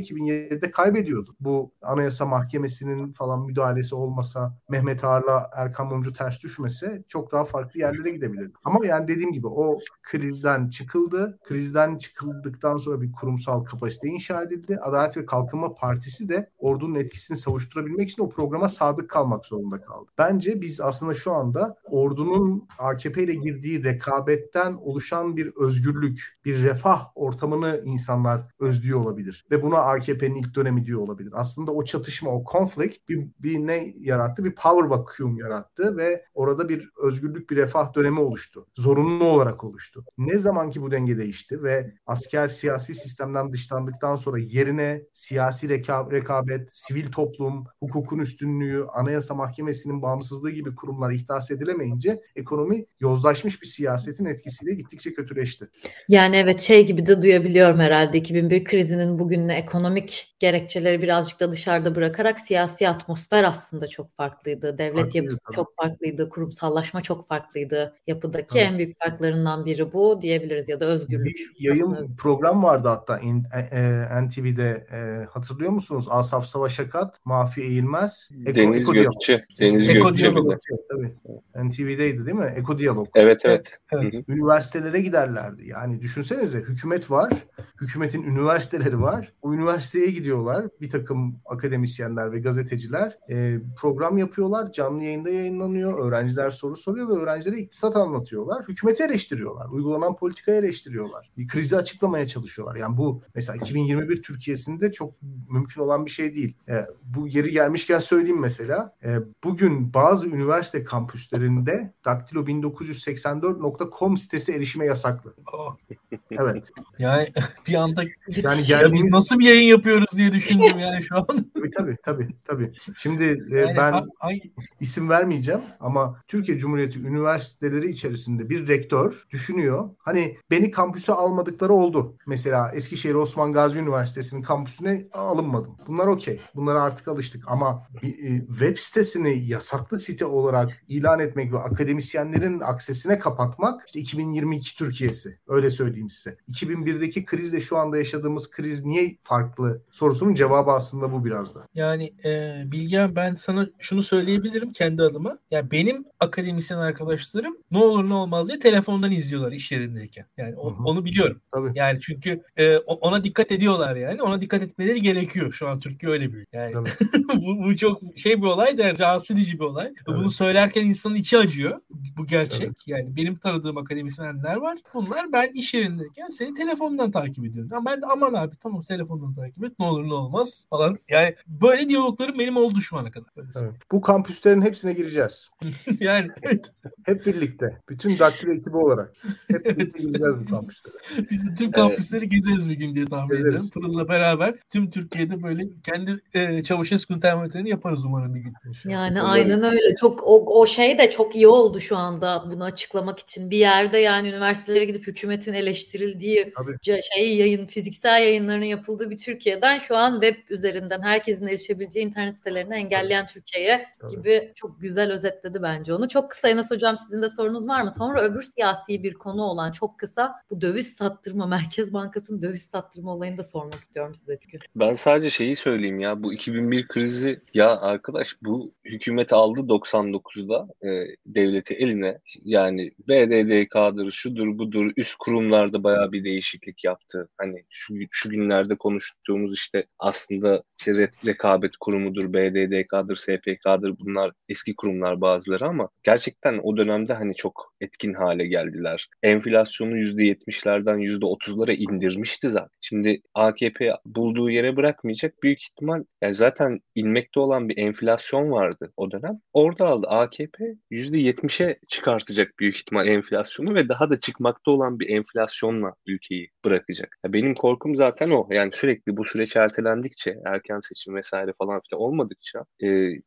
2007'de kaybediyordu. Bu Anayasa Mahkemesi'nin falan müdahalesi olmasa Mehmet Ağar'la Erkan Mumcu ters düşmese çok daha farklı yerlere gidebilirdi. Ama yani dediğim gibi o krizden çıkıldı. Krizden çıkıldıktan sonra bir kurumsal kapasite inşa edildi. Adalet ve Kalkınma Partisi de ordunun etkisini savuşturabilmek için o programa sadık kalmak zorunda kaldı. Bence biz aslında şu anda ordunun AKP ile girdiği rekabetten oluşan bir özgürlük, bir refah ortamını insanlar özlüyor olabilir. Ve buna AKP'nin ilk dönemi diyor olabilir. Aslında o çatışma, o konflikt bir, bir ne yarattı? Bir power vacuum yarattı ve orada bir özgürlük, bir refah dönemi oluştu. Zorunlu olarak oluştu. Ne zaman ki bu denge değişti ve asker siyasi sistemden dışlandıktan sonra yerine siyasi reka- rekabet, sivil toplum, hukukun üstünlüğü, anayasa mahkemesinin bağımsızlığı gibi kurumlar ihdas edilemeyince ekonomi yozlaşmış bir siyasetin etkisiyle gittikçe kötüleşti. Yani evet şey gibi de duyabiliyorum herhalde 2001 krizinin bugünle ekonomik gerekçeleri birazcık da dışarıda bırakarak siyasi atmosfer aslında çok farklıydı. Devlet Farklıydı yapısı tabii. çok farklıydı. Kurumsallaşma çok farklıydı. Yapıdaki Tabii. en büyük farklarından biri bu diyebiliriz ya da özgürlük. Bir yayın Aslında- program vardı hatta in- e, e, NTV'de e, hatırlıyor musunuz? Asaf Savaş Akat, Mafi Eğilmez, Eko, Deniz Eko Diyalog. Gökçe. Deniz Eko Gökçe Diyalog. Tabii. NTV'deydi değil mi? Eko Diyalog. Evet evet. Evet. Hı hı. Üniversitelere giderlerdi. Yani düşünsenize hükümet var. Hükümetin üniversiteleri var. O üniversiteye gidiyorlar. Bir takım akademisyenler ve gazeteciler e, program yapıyorlar. Canlı yayında yayınlanıyor. Öğrenciler soru soruyor ve öğrencilere iktisat anlatıyorlar. Hükümeti eleştiriyorlar. Uygulanan politikayı eleştiriyorlar. Bir krizi açıklamaya çalışıyorlar. Yani bu mesela 2021 Türkiye'sinde çok mümkün olan bir şey değil. E, bu yeri gelmişken söyleyeyim mesela. E, bugün bazı üniversite kampüslerinde daktilo 1984.com sitesi erişime yasaklı. Aa, Evet. Yani bir anda Yani geldiğimiz nasıl bir yayın yapıyoruz diye düşündüm yani şu an. tabii tabii tabii. tabii. Şimdi e, Yani ben ay, isim vermeyeceğim ama Türkiye Cumhuriyeti üniversiteleri içerisinde bir rektör düşünüyor. Hani beni kampüse almadıkları oldu. Mesela Eskişehir Osman Gazi Üniversitesi'nin kampüsüne alınmadım. Bunlar okey. Bunlara artık alıştık ama bir, e, web sitesini yasaklı site olarak ilan etmek ve akademisyenlerin aksesine kapatmak işte 2022 Türkiye'si. Öyle söyleyeyim size. 2001'deki krizle şu anda yaşadığımız kriz niye farklı sorusunun cevabı aslında bu biraz da. Yani e, Bilgehan ben sana şunu söyleyebilirim kendi adıma. Ya benim akademisyen arkadaşlarım ne olur ne olmaz diye telefondan izliyorlar iş yerindeyken. Yani o- onu biliyorum. Tabii. Yani çünkü e, ona dikkat ediyorlar yani. Ona dikkat etmeleri gerekiyor. Şu an Türkiye öyle bir. Yani bu, bu çok şey bir olay da yani rahatsız edici bir olay. Bunu Evet. söylerken insanın içi acıyor. Bu gerçek. Yani benim tanıdığım akademisyenler var. Bunlar ben iş yerindeyken seni telefondan takip ediyorum. Ama ben de aman abi tamam telefondan takip et. Ne olur ne olmaz falan. Yani böyle diyaloglarım benim oldu şu ana kadar. Evet. Bu kampüslerin hepsine gireceğiz. yani evet. Hep birlikte. Bütün daktilo ekibi olarak. Hep birlikte gireceğiz bu kampüslere. Biz de tüm kampüsleri gezeriz bir gün diye tahmin Gezeriz. ediyorum. Pırıl'la beraber tüm Türkiye'de böyle kendi e, Çavuşescu termometrini yaparız umarım bir gün. Yani Umarım. aynen öyle. Çok o, o şey de çok iyi oldu şu anda bunu açıklamak için. Bir yerde yani üniversitelere gidip hükümetin eleştirildiği Tabii. şey yayın fiziksel yayınlarının yapıldığı bir Türkiye'den şu an web üzerinden herkesin erişebileceği internet sitelerini engelleyen Türkiye'ye gibi çok güzel özetledi bence onu. Çok kısa Enes hocam sizin de sorunuz var mı? Sonra öbür siyasi bir konu olan çok kısa bu döviz sattırma Merkez Bankası'nın döviz sattırma olayını da sormak istiyorum size çünkü. Ben sadece şeyi söyleyeyim ya bu 2001 krizi ya arkadaş bu hükümet aldı 99'da e, devleti eline yani BDDK'dır şudur budur üst kurumlarda bayağı bir değişiklik yaptı. Hani şu, şu günlerde konuştuğumuz işte aslında işte re- rekabet kurumudur BDDK'dır SPK'dır bunlar eski kurumlar bazıları ama gerçekten o dönemde hani çok etkin hale geldiler. Enflasyonu %70'lerden %30'lara indirmişti zaten. Şimdi AKP bulduğu yere bırakmayacak. Büyük ihtimal yani zaten inmekte olan bir enflasyon vardı o dönem. Orada aldı AKP %70'e çıkartacak büyük ihtimal enflasyonu ve daha da çıkmakta olan bir enflasyonla ülkeyi bırakacak. Ya benim korkum zaten o. Yani sürekli bu süreç ertelendikçe, erken seçim vesaire falan filan olmadıkça e,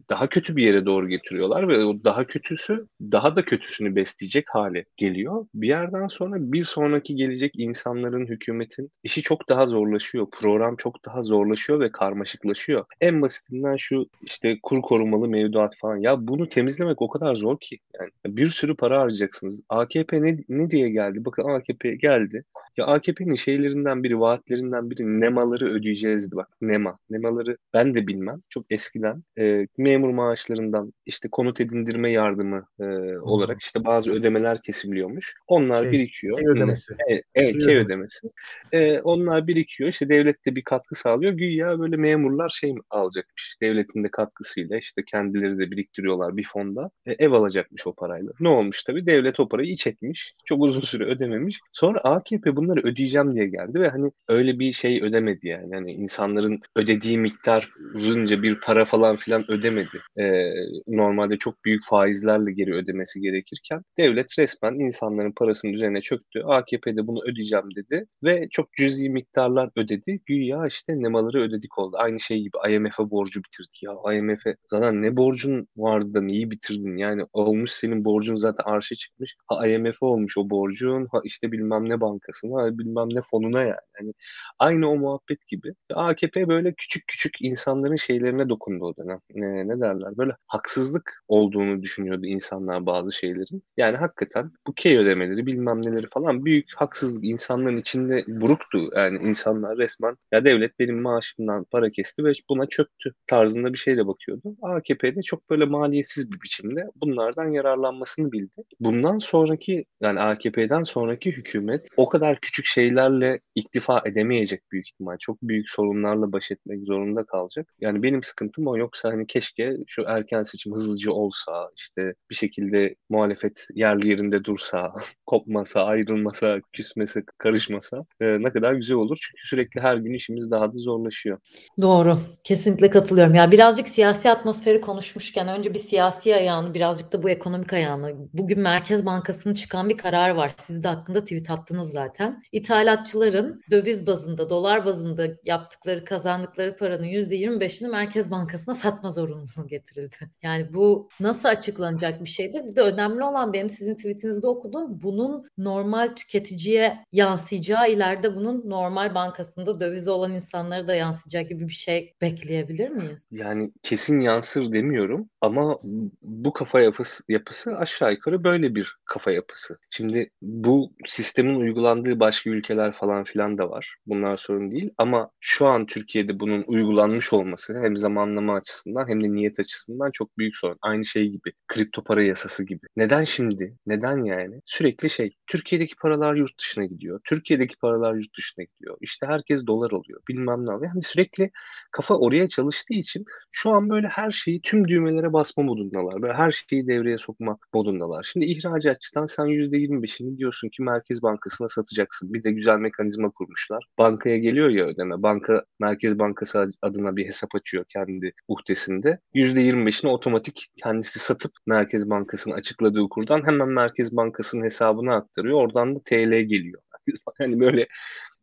daha kötü bir yere doğru getiriyorlar ve o daha kötüsü daha da kötüsünü besleyecek hale geliyor. Bir yerden sonra bir sonraki gelecek insanların, hükümetin işi çok daha zorlaşıyor. Program çok daha zorlaşıyor ve karmaşıklaşıyor. En basitinden şu işte kur korumalı mevduat falan. Ya bunu temizlemek o kadar zor ki. Yani bir sürü para harcayacaksınız. AKP ne, ne diye geldi? Bakın AKP geldi. Ya AKP'nin şeylerinden biri, vaatlerinden biri nemaları ödeyeceğizdi bak. Nema. Nemaları ben de bilmem. Çok eskiden e, memur maaşlarından işte konut edindirme yardımı e, olarak işte bazı ödemeler kesiliyormuş. Onlar Şey, birikiyor. K ödemesi. Evet, evet Şey ödemesi. ödemesi. E, onlar birikiyor. İşte devlet de bir katkı sağlıyor. Güya böyle memurlar şey mi alacakmış. Devletin de katkısıyla işte kendileri de biriktiriyorlar bir fonda. E, ev alacakmış o parayla. Ne olmuş tabii? Devlet o parayı iç etmiş. Çok uzun süre ödememiş. Sonra AKP bunları ödeyeceğim diye geldi ve hani öyle bir şey ödemedi yani. Hani insanların ödediği miktarınca bir para falan filan ödemedi. E, normalde çok büyük faizlerle geri ödemesi gerekirken devlet resmen insanların parasının üzerine çöktü. AKP de bunu ödeyeceğim dedi ve çok cüzi miktarlar ödedi. Güya işte nemaları ödedik oldu. Aynı şey gibi IMF'e borcu bitirdik. Ya IMF'e zaten ne borcun vardı da neyi bitirdin? Yani olmuş senin borcun zaten arşa çıkmış. Ha IMF'e olmuş o borcun. Ha işte bilmem ne bankasına, ha bilmem ne fonuna yani. Hani aynı o muhabbet gibi. AKP böyle küçük küçük insanların şeylerine dokundu o dönem. Ne, ne derler? Böyle haksızlık olduğunu düşünüyordu insanlar bazı şeylerin. Yani hakikaten bu key ödemeleri bilmem neleri falan büyük haksızlık insanların içinde buruktu. Yani insanlar resmen ya devlet benim maaşımdan para kesti ve buna çöktü tarzında bir şeyle bakıyordu. AKP'de çok böyle maliyetsiz bir biçimde bunlardan yararlanmasını bildi. Bundan sonraki yani AKP'den sonraki hükümet o kadar küçük şeylerle iktifa edemeyecek büyük ihtimal. Çok büyük sorunlarla baş etmek zorunda kalacak. Yani benim sıkıntım o. Yoksa hani keşke şu erken seçim hızlıca olsa, işte bir şekilde muhalefet yerli yerinde dursa, kopmasa, ayrılmasa, küsmese, karışmasa e, ne kadar güzel olur. Çünkü sürekli her gün işimiz daha da zorlaşıyor. Doğru. Kesinlikle katılıyorum. Ya birazcık siyasi atmosferi konuşmuşken önce bir siyasi ayağını birazcık da bu ekonomik ayağını. Bugün Merkez Bankası'nın çıkan bir karar var. Siz de hakkında tweet attınız zaten. İthalatçıların döviz bazında, dolar bazında yaptıkları, kazandıkları paranın %25'ini Merkez Bankası'na satma zorunluluğu getirildi. Yani bu nasıl açıklanacak bir şeydir? Bir de önemli olan benim sizin tweetinizde okuduğum bunun normal tüketiciye yansıyacağı ileride bunun normal bankasında dövizi olan insanlara da yansıyacak gibi bir şey bekleyebilir miyiz? Yani kesin yansır demiyorum ama bu kafa yapısı, yapısı aşağı yukarı böyle bir kafa yapısı. Şimdi bu sistemin uygulandığı başka ülkeler falan filan da var. Bunlar sorun değil ama şu an Türkiye'de bunun uygulanmış olması hem zamanlama açısından hem de niyet açısından çok büyük sorun. Aynı şey gibi. Kripto para yasası gibi. Neden şimdi? Neden yani? Sürekli şey. Türkiye'deki paralar yurt dışına gidiyor. Türkiye'deki paralar yurt dışına gidiyor. İşte herkes dolar alıyor. Bilmem ne alıyor. Yani sürekli kafa oraya çalıştığı için şu an böyle her şeyi tüm düğmelere basma modundalar. Böyle her şeyi devreye sokma modundalar. Şimdi ihracatçıdan sen %25'ini diyorsun ki Merkez Bankası'na satacaksın. Bir de güzel mekanizma kurmuşlar. Bankaya geliyor ya ödeme. Banka Merkez Bankası adına bir hesap açıyor kendi uhdesinde. %25'ini otomatik kendisi satıp Merkez Bankası'nın açıkladığı kurdan hemen Merkez Bankası'nın hesabına aktarıyor. Oradan da TL geliyor. hani böyle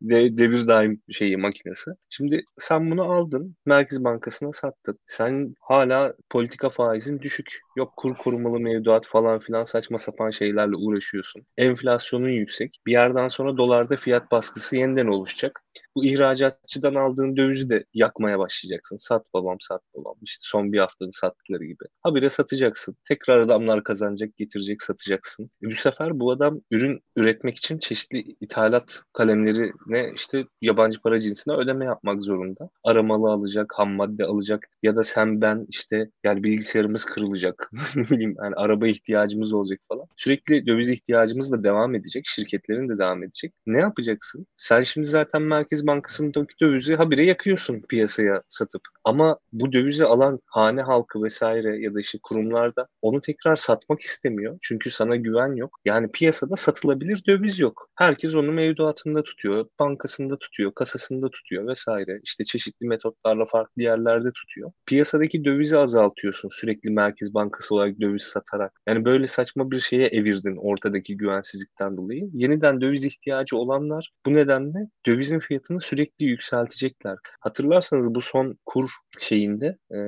de, devir daim şeyi makinesi. Şimdi sen bunu aldın, Merkez Bankası'na sattın. Sen hala politika faizin düşük. Yok kur korumalı mevduat falan filan saçma sapan şeylerle uğraşıyorsun. Enflasyonun yüksek. Bir yerden sonra dolarda fiyat baskısı yeniden oluşacak. Bu ihracatçıdan aldığın dövizi de yakmaya başlayacaksın. Sat babam sat babam. İşte son bir haftada sattıkları gibi. Habire satacaksın. Tekrar adamlar kazanacak, getirecek, satacaksın. E bu sefer bu adam ürün üretmek için çeşitli ithalat kalemlerine işte yabancı para cinsine ödeme yapmak zorunda. Aramalı alacak, ham madde alacak ya da sen ben işte yani bilgisayarımız kırılacak. ne bileyim yani araba ihtiyacımız olacak falan. Sürekli döviz ihtiyacımız da devam edecek. Şirketlerin de devam edecek. Ne yapacaksın? Sen şimdi zaten Merkez Bankası'ndaki dövizi habire yakıyorsun piyasaya satıp. Ama bu dövizi alan hane halkı vesaire ya da işte kurumlarda onu tekrar satmak istemiyor. Çünkü sana güven yok. Yani piyasada satılabilir döviz yok. Herkes onu mevduatında tutuyor, bankasında tutuyor, kasasında tutuyor vesaire. İşte çeşitli metotlarla farklı yerlerde tutuyor. Piyasadaki dövizi azaltıyorsun sürekli Merkez Bankası olarak döviz satarak. Yani böyle saçma bir şeye evirdin ortadaki güvensizlikten dolayı. Yeniden döviz ihtiyacı olanlar bu nedenle dövizin fiyatı fiyatını sürekli yükseltecekler. Hatırlarsanız bu son kur şeyinde e,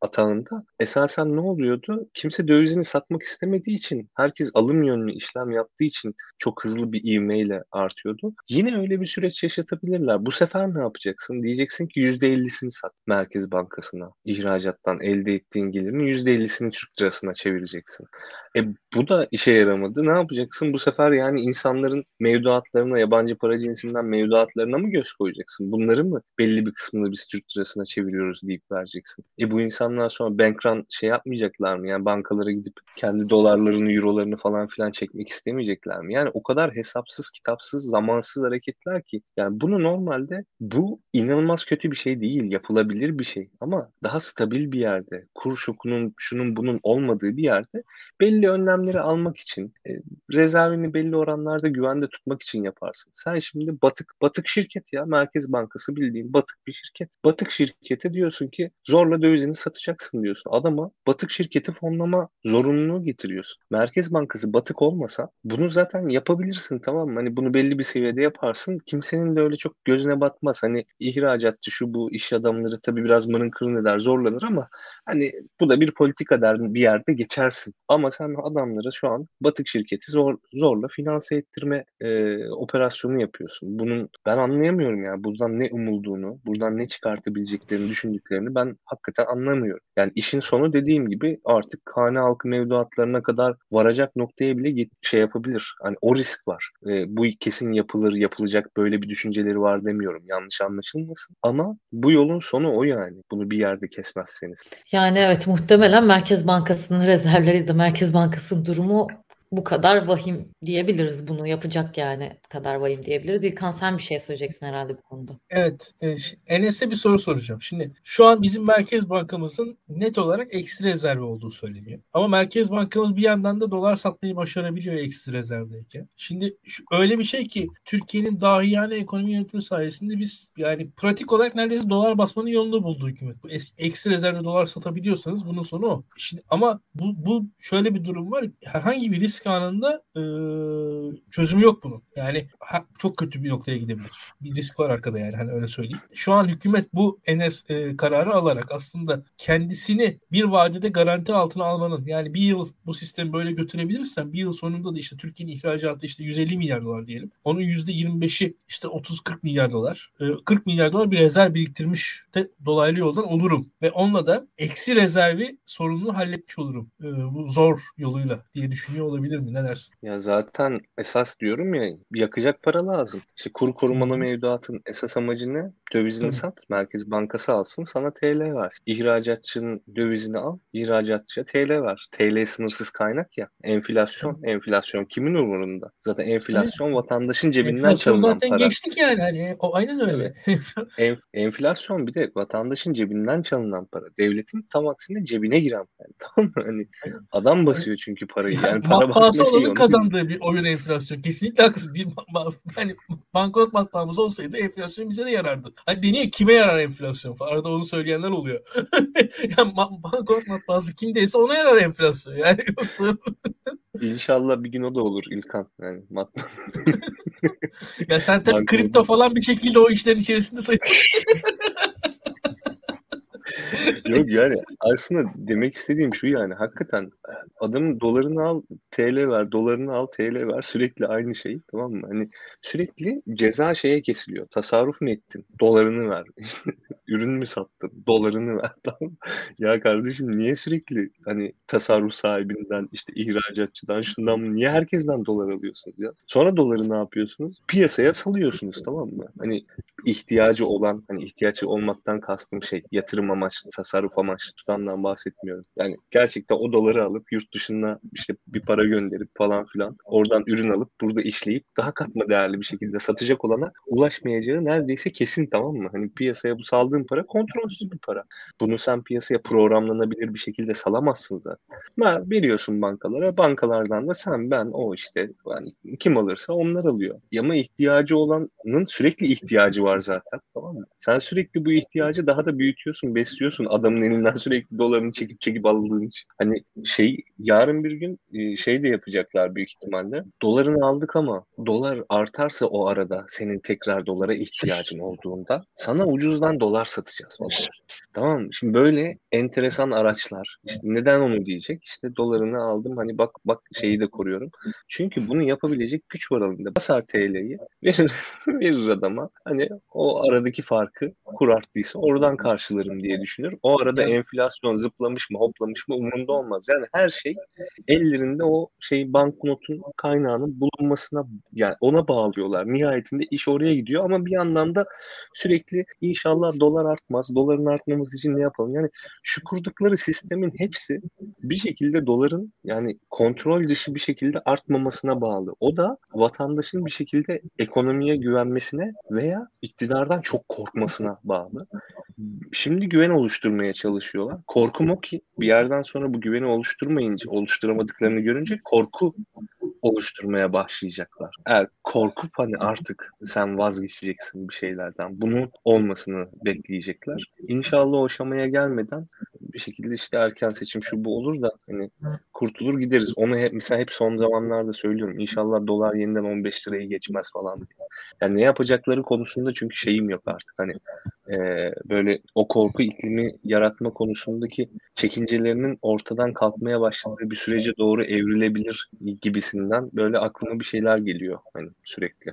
atağında esasen ne oluyordu? Kimse dövizini satmak istemediği için herkes alım yönlü işlem yaptığı için çok hızlı bir ivmeyle artıyordu. Yine öyle bir süreç yaşatabilirler. Bu sefer ne yapacaksın? Diyeceksin ki %50'sini sat Merkez Bankası'na. ihracattan elde ettiğin gelirin %50'sini Türk lirasına çevireceksin. E bu da işe yaramadı. Ne yapacaksın? Bu sefer yani insanların mevduatlarına, yabancı para cinsinden mevduatlarına mı göz koyacaksın? Bunları mı belli bir kısmını biz Türk lirasına çeviriyoruz deyip vereceksin? E bu insanlar sonra bankran şey yapmayacaklar mı? Yani bankalara gidip kendi dolarlarını, eurolarını falan filan çekmek istemeyecekler mi? Yani o kadar hesapsız, kitapsız, zamansız hareketler ki yani bunu normalde bu inanılmaz kötü bir şey değil. Yapılabilir bir şey. Ama daha stabil bir yerde, kur şokunun, şunun bunun olmadığı bir yerde belli önlemleri almak için, e, rezervini belli oranlarda güvende tutmak için yaparsın. Sen şimdi batık batık şirket ya Merkez Bankası bildiğin batık bir şirket. Batık şirkete diyorsun ki zorla dövizini satacaksın diyorsun. Adama batık şirketi fonlama zorunluluğu getiriyorsun. Merkez Bankası batık olmasa bunu zaten yapabilirsin tamam mı? Hani bunu belli bir seviyede yaparsın. Kimsenin de öyle çok gözüne batmaz. Hani ihracatçı şu bu iş adamları tabii biraz mırın kırın eder zorlanır ama hani bu da bir politika der bir yerde geçersin. Ama sen adamları şu an batık şirketi zor, zorla finanse ettirme e, operasyonu yapıyorsun. Bunun ben anlayamıyorum ya. Buradan ne umulduğunu, buradan ne çıkartabileceklerini düşündüklerini ben hakikaten anlamıyorum. Yani işin sonu dediğim gibi artık hane halkı mevduatlarına kadar varacak noktaya bile şey yapabilir. Hani o risk var. E, bu kesin yapılır, yapılacak böyle bir düşünceleri var demiyorum. Yanlış anlaşılmasın. Ama bu yolun sonu o yani. Bunu bir yerde kesmezseniz. Yani evet muhtemelen Merkez Bankası'nın rezervleri de Merkez Bankası'nın durumu bu kadar vahim diyebiliriz bunu yapacak yani bu kadar vahim diyebiliriz. İlkan sen bir şey söyleyeceksin herhalde bu konuda. Evet. E, Enes'e bir soru soracağım. Şimdi şu an bizim Merkez Bankamızın net olarak eksi rezervi olduğu söyleniyor. Ama Merkez Bankamız bir yandan da dolar satmayı başarabiliyor eksi rezervdeyken. Şimdi öyle bir şey ki Türkiye'nin dahiyane ekonomi yönetimi sayesinde biz yani pratik olarak neredeyse dolar basmanın yolunu buldu hükümet. Bu eksi rezervde dolar satabiliyorsanız bunun sonu o. Şimdi, ama bu, bu şöyle bir durum var. Herhangi bir risk risk anında e, çözümü yok bunun. Yani ha, çok kötü bir noktaya gidebilir. Bir risk var arkada yani hani öyle söyleyeyim. Şu an hükümet bu NS e, kararı alarak aslında kendisini bir vadede garanti altına almanın yani bir yıl bu sistemi böyle götürebilirsen bir yıl sonunda da işte Türkiye'nin ihracatı işte 150 milyar dolar diyelim. Onun %25'i işte 30-40 milyar dolar. E, 40 milyar dolar bir rezerv biriktirmiş de dolaylı yoldan olurum. Ve onunla da eksi rezervi sorununu halletmiş olurum. E, bu zor yoluyla diye düşünüyor olabilir olabilir mi? Ne dersin? Ya zaten esas diyorum ya yakacak para lazım. İşte kur korumalı mevduatın esas amacı ne? Dövizini Tabii. sat. Merkez Bankası alsın sana TL ver. İhracatçının dövizini al. İhracatçıya TL ver. TL sınırsız kaynak ya. Enflasyon. Tabii. Enflasyon kimin umurunda? Zaten enflasyon evet. vatandaşın cebinden enflasyon çalınan zaten para. geçtik yani. Hani, o aynen öyle. Evet. enflasyon bir de vatandaşın cebinden çalınan para. Devletin tam aksine cebine giren para. Tamam mı? Hani adam basıyor çünkü parayı. Yani para matbaası olanın kazandığı bir oyun enflasyon. Kesinlikle haklısın. Bir, hani banknot matbaamız olsaydı enflasyon bize de yarardı. Hani deniyor kime yarar enflasyon falan. Arada onu söyleyenler oluyor. yani banknot matbaası kimdeyse ona yarar enflasyon. Yani yoksa İnşallah bir gün o da olur İlkan. Yani matbaa. ya sen tabii kripto falan bir şekilde o işlerin içerisinde sayıyorsun. Yok yani aslında demek istediğim şu yani hakikaten adamın dolarını al TL ver, dolarını al TL ver sürekli aynı şey tamam mı? Hani sürekli ceza şeye kesiliyor. Tasarruf mu ettin? Dolarını ver. Ürün mü sattın? Dolarını ver. Tamam Ya kardeşim niye sürekli hani tasarruf sahibinden işte ihracatçıdan şundan niye herkesten dolar alıyorsunuz ya? Sonra doları ne yapıyorsunuz? Piyasaya salıyorsunuz tamam mı? Hani ihtiyacı olan hani ihtiyacı olmaktan kastım şey yatırım amaçlı tasarruf amaçlı tutandan bahsetmiyorum. Yani gerçekten o doları alıp yurt dışına işte bir para gönderip falan filan oradan ürün alıp burada işleyip daha katma değerli bir şekilde satacak olana ulaşmayacağı neredeyse kesin tamam mı? Hani piyasaya bu saldığın para kontrolsüz bir para. Bunu sen piyasaya programlanabilir bir şekilde salamazsın zaten. Ha, veriyorsun bankalara. Bankalardan da sen ben o işte yani kim alırsa onlar alıyor. Ama ihtiyacı olanın sürekli ihtiyacı var zaten. Tamam mı? Sen sürekli bu ihtiyacı daha da büyütüyorsun, besliyorsun üzülüyorsun adamın elinden sürekli dolarını çekip çekip aldığın için. Hani şey yarın bir gün e, şey de yapacaklar büyük ihtimalle. Dolarını aldık ama dolar artarsa o arada senin tekrar dolara ihtiyacın olduğunda sana ucuzdan dolar satacağız tamam mı? Şimdi böyle enteresan araçlar. İşte neden onu diyecek? İşte dolarını aldım hani bak bak şeyi de koruyorum. Çünkü bunu yapabilecek güç var elinde. Basar TL'yi verir, verir adama. Hani o aradaki farkı kur arttıysa oradan karşılarım diye düşünür. O arada enflasyon zıplamış mı hoplamış mı umurunda olmaz. Yani her şey ellerinde o şey banknotun kaynağının bulunmasına yani ona bağlıyorlar. Nihayetinde iş oraya gidiyor ama bir yandan da sürekli inşallah dolar artmaz. Doların artmaması için ne yapalım? Yani şu kurdukları sistemin hepsi bir şekilde doların yani kontrol dışı bir şekilde artmamasına bağlı. O da vatandaşın bir şekilde ekonomiye güvenmesine veya iktidardan çok korkmasına bağlı. Şimdi güven oluşturmaya çalışıyorlar. Korkum o ki bir yerden sonra bu güveni oluşturmayınca, oluşturamadıklarını görünce korku oluşturmaya başlayacaklar. Eğer korkup hani artık sen vazgeçeceksin bir şeylerden. Bunun olmasını bekleyecekler. İnşallah o aşamaya gelmeden bir şekilde işte erken seçim şu bu olur da hani kurtulur gideriz. Onu hep mesela hep son zamanlarda söylüyorum. İnşallah dolar yeniden 15 lirayı geçmez falan. Yani ne yapacakları konusunda çünkü şeyim yok artık. Hani e, böyle o korku iklimi yaratma konusundaki çekincelerinin ortadan kalkmaya başladığı bir sürece doğru evrilebilir gibisinden böyle aklıma bir şeyler geliyor hani sürekli.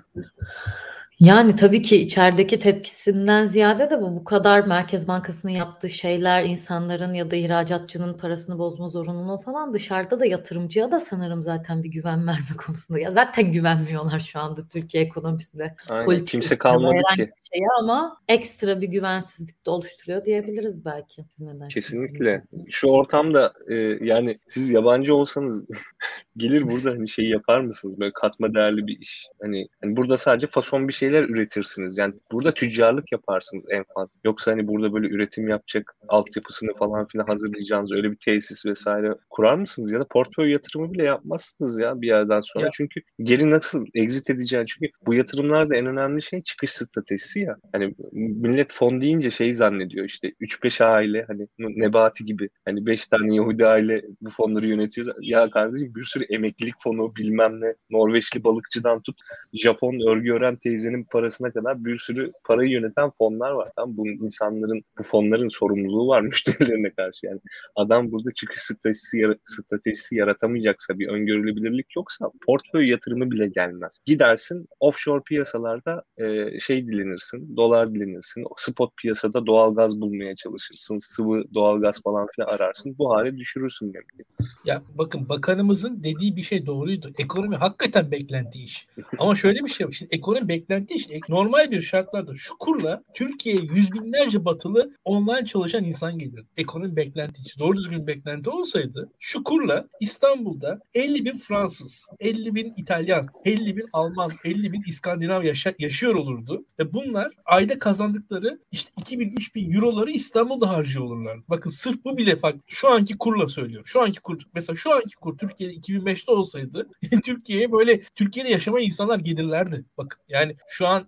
Yani tabii ki içerideki tepkisinden ziyade de bu bu kadar Merkez Bankası'nın yaptığı şeyler insanların ya da ihracatçının parasını bozma zorunluluğu falan dışarıda da yatırımcıya da sanırım zaten bir güven verme konusunda. Ya zaten güvenmiyorlar şu anda Türkiye ekonomisinde. Aynen, kimse kalmadı ki. Şeye ama ekstra bir güvensizlik de oluşturuyor diyebiliriz belki. Kesinlikle. Şu ortamda e, yani siz yabancı olsanız gelir burada hani şey yapar mısınız? Böyle katma değerli bir iş. Hani, hani burada sadece fason bir şeyler üretirsiniz. Yani burada tüccarlık yaparsınız en fazla. Yoksa hani burada böyle üretim yapacak altyapısını falan filan hazırlayacağınız öyle bir tesis vesaire kurar mısınız? Ya da portföy yatırımı bile yapmazsınız ya bir yerden sonra. Ya. Çünkü geri nasıl exit edeceğin çünkü bu yatırımlarda en önemli şey çıkış stratejisi ya. Hani millet fon deyince şey zannediyor işte 3-5 aile hani Nebati gibi hani 5 tane Yahudi aile bu fonları yönetiyor. Ya kardeşim bir sürü emeklilik fonu bilmem ne Norveçli balıkçıdan tut Japon örgü ören teyzenin parasına kadar bir sürü parayı yöneten fonlar var. Tamam bu insanların bu fonların sorumluluğu var müşterilerine karşı yani. Adam burada çıkış stratejisi, stratejisi yaratamayacaksa bir öngörülebilirlik yoksa portföy yatırımı bile gelmez. Gidersin offshore piyasalarda e, şey dilenirsin, dolar dilenirsin. Spot piyasada doğal gaz bulmaya çalışırsın. Sıvı doğal gaz falan filan ararsın. Bu hale düşürürsün demek. Ya bakın bakanımızın dediği bir şey doğruydu. Ekonomi hakikaten beklenti iş. Ama şöyle bir şey var. Şimdi ekonomi beklenti iş. Normal bir şartlarda şu kurla Türkiye'ye yüz binlerce batılı online çalışan insan gelir. Ekonomi beklenti iş. Doğru düzgün beklenti olsaydı şu kurla İstanbul'da 50 bin Fransız, 50 bin İtalyan, 50 bin Alman, 50 bin İskandinav yaşa yaşıyor olurdu. Ve bunlar ayda kazandıkları işte 2000-3000 euroları İstanbul'da harcıyor olurlardı. Bakın sırf bu bile farklı. Şu anki kurla söylüyorum. Şu anki kur mesela şu anki kur Türkiye'de 2005'te olsaydı Türkiye'ye böyle Türkiye'de yaşamaya insanlar gelirlerdi. Bakın yani şu an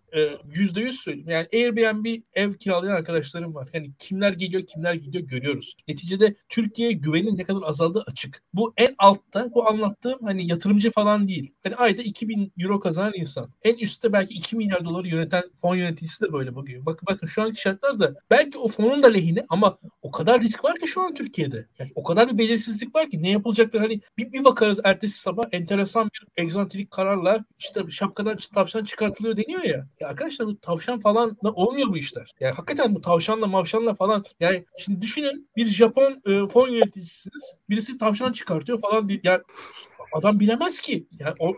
yüzde yüz söyleyeyim. Yani Airbnb ev kiralayan arkadaşlarım var. Yani kimler geliyor kimler gidiyor görüyoruz. Neticede Türkiye'ye güvenin ne kadar azaldığı açık. Bu en altta bu anlattığım hani yatırımcı falan değil. Hani ayda 2000 euro kazanan insan. En üstte belki 2 milyar doları yöneten fon yöneticisi de böyle bakıyor. Bakın bakın şu anki şartlarda belki o fonun da lehine ama o kadar risk var ki şu an Türkiye'de. Yani o kadar bir belirsizlik var ki ne yapılacaklar hani bir, bir bakarız ertesi sabah enteresan bir egzantrik kararla işte şapkadan tavşan çıkartılıyor deniyor ya. Ya arkadaşlar bu tavşan falan da olmuyor bu işler. Yani hakikaten bu tavşanla mavşanla falan yani şimdi düşünün bir Japon e, fon yöneticisiniz. Birisi tavşan çıkartıyor falan. Yani adam bilemez ki. Yani o,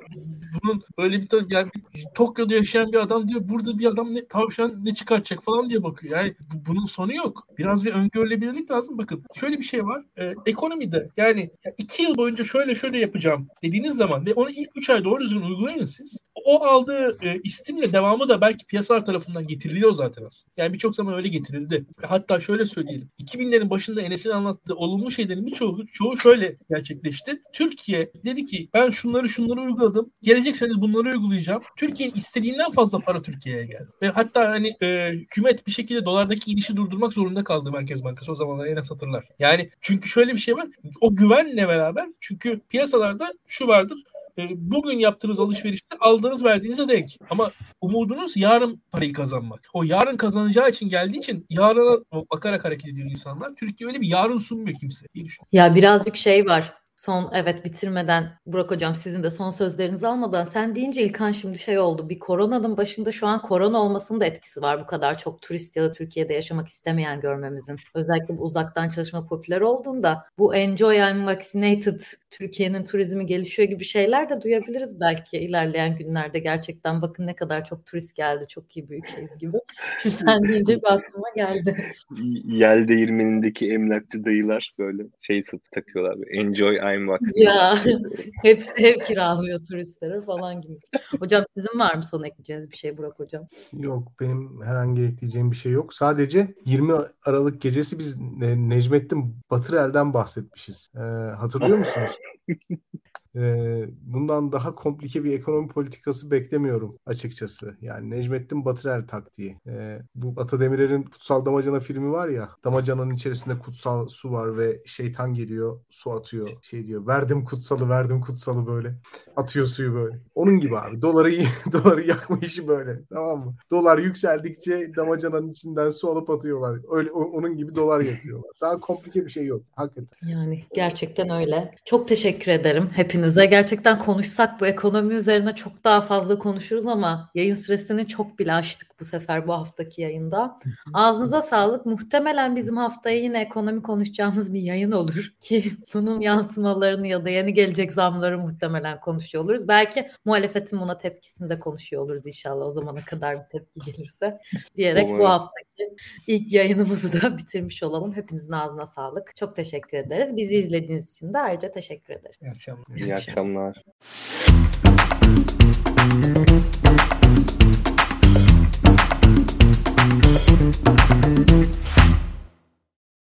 bunun öyle bir yani Tokyo'da yaşayan bir adam diyor burada bir adam ne tavşan ne çıkartacak falan diye bakıyor. Yani bu, bunun sonu yok. Biraz bir öngörülebilirlik lazım. Bakın şöyle bir şey var. Ee, ekonomide yani iki yıl boyunca şöyle şöyle yapacağım dediğiniz zaman ve onu ilk üç ay doğru düzgün uygulayın siz. o aldığı e, istimle devamı da belki piyasalar tarafından getiriliyor zaten aslında. Yani birçok zaman öyle getirildi. Hatta şöyle söyleyelim. 2000'lerin başında Enes'in anlattığı olumlu şeylerin birçoğu çoğu şöyle gerçekleşti. Türkiye dedi ben şunları şunları uyguladım. Gelecek sene bunları uygulayacağım. Türkiye'nin istediğinden fazla para Türkiye'ye geldi. Ve hatta hani e, hükümet bir şekilde dolardaki inişi durdurmak zorunda kaldı Merkez Bankası o zamanlar Enes hatırlar. Yani çünkü şöyle bir şey var. O güvenle beraber çünkü piyasalarda şu vardır e, bugün yaptığınız alışverişte aldığınız verdiğinize denk. Ama umudunuz yarın parayı kazanmak. O yarın kazanacağı için geldiği için yarına bakarak hareket ediyor insanlar. Türkiye öyle bir yarın sunmuyor kimse Ya birazcık şey var son evet bitirmeden Burak Hocam sizin de son sözlerinizi almadan sen deyince İlkan şimdi şey oldu. Bir koronanın başında şu an korona olmasının da etkisi var bu kadar çok turist ya da Türkiye'de yaşamak istemeyen görmemizin. Özellikle bu uzaktan çalışma popüler olduğunda bu enjoy I'm vaccinated Türkiye'nin turizmi gelişiyor gibi şeyler de duyabiliriz belki ilerleyen günlerde. Gerçekten bakın ne kadar çok turist geldi. Çok iyi bir ülkeyiz gibi. Şimdi sen deyince bir aklıma geldi. Yel değirmenindeki emlakçı dayılar böyle şey satıp takıyorlar. Enjoy IMAX. Ya hepsi ev kiralıyor turistlere falan gibi. Hocam sizin var mı son ekleyeceğiniz bir şey Burak Hocam? Yok benim herhangi ekleyeceğim bir şey yok. Sadece 20 Aralık gecesi biz Necmettin Batırel'den bahsetmişiz. Ee, hatırlıyor musunuz? bundan daha komplike bir ekonomi politikası beklemiyorum açıkçası. Yani Necmettin Batırel taktiği. bu Ata Demirer'in Kutsal Damacana filmi var ya. Damacananın içerisinde kutsal su var ve şeytan geliyor su atıyor. Şey diyor verdim kutsalı verdim kutsalı böyle. Atıyor suyu böyle. Onun gibi abi. Doları doları yakma işi böyle. Tamam mı? Dolar yükseldikçe damacananın içinden su alıp atıyorlar. Öyle onun gibi dolar yakıyorlar. Daha komplike bir şey yok. Hakikaten. Yani gerçekten öyle. Çok teşekkür ederim hepinize. Gerçekten konuşsak bu ekonomi üzerine çok daha fazla konuşuruz ama yayın süresini çok bile aştık bu sefer bu haftaki yayında. Ağzınıza sağlık. Muhtemelen bizim haftaya yine ekonomi konuşacağımız bir yayın olur ki bunun yansımalarını ya da yeni gelecek zamları muhtemelen konuşuyor oluruz. Belki muhalefetin buna tepkisini de konuşuyor oluruz inşallah o zamana kadar bir tepki gelirse diyerek Umarım. bu haftaki ilk yayınımızı da bitirmiş olalım. Hepinizin ağzına sağlık. Çok teşekkür ederiz. Bizi izlediğiniz için de ayrıca teşekkür ederiz. İyi akşamlar. İyi akşamlar.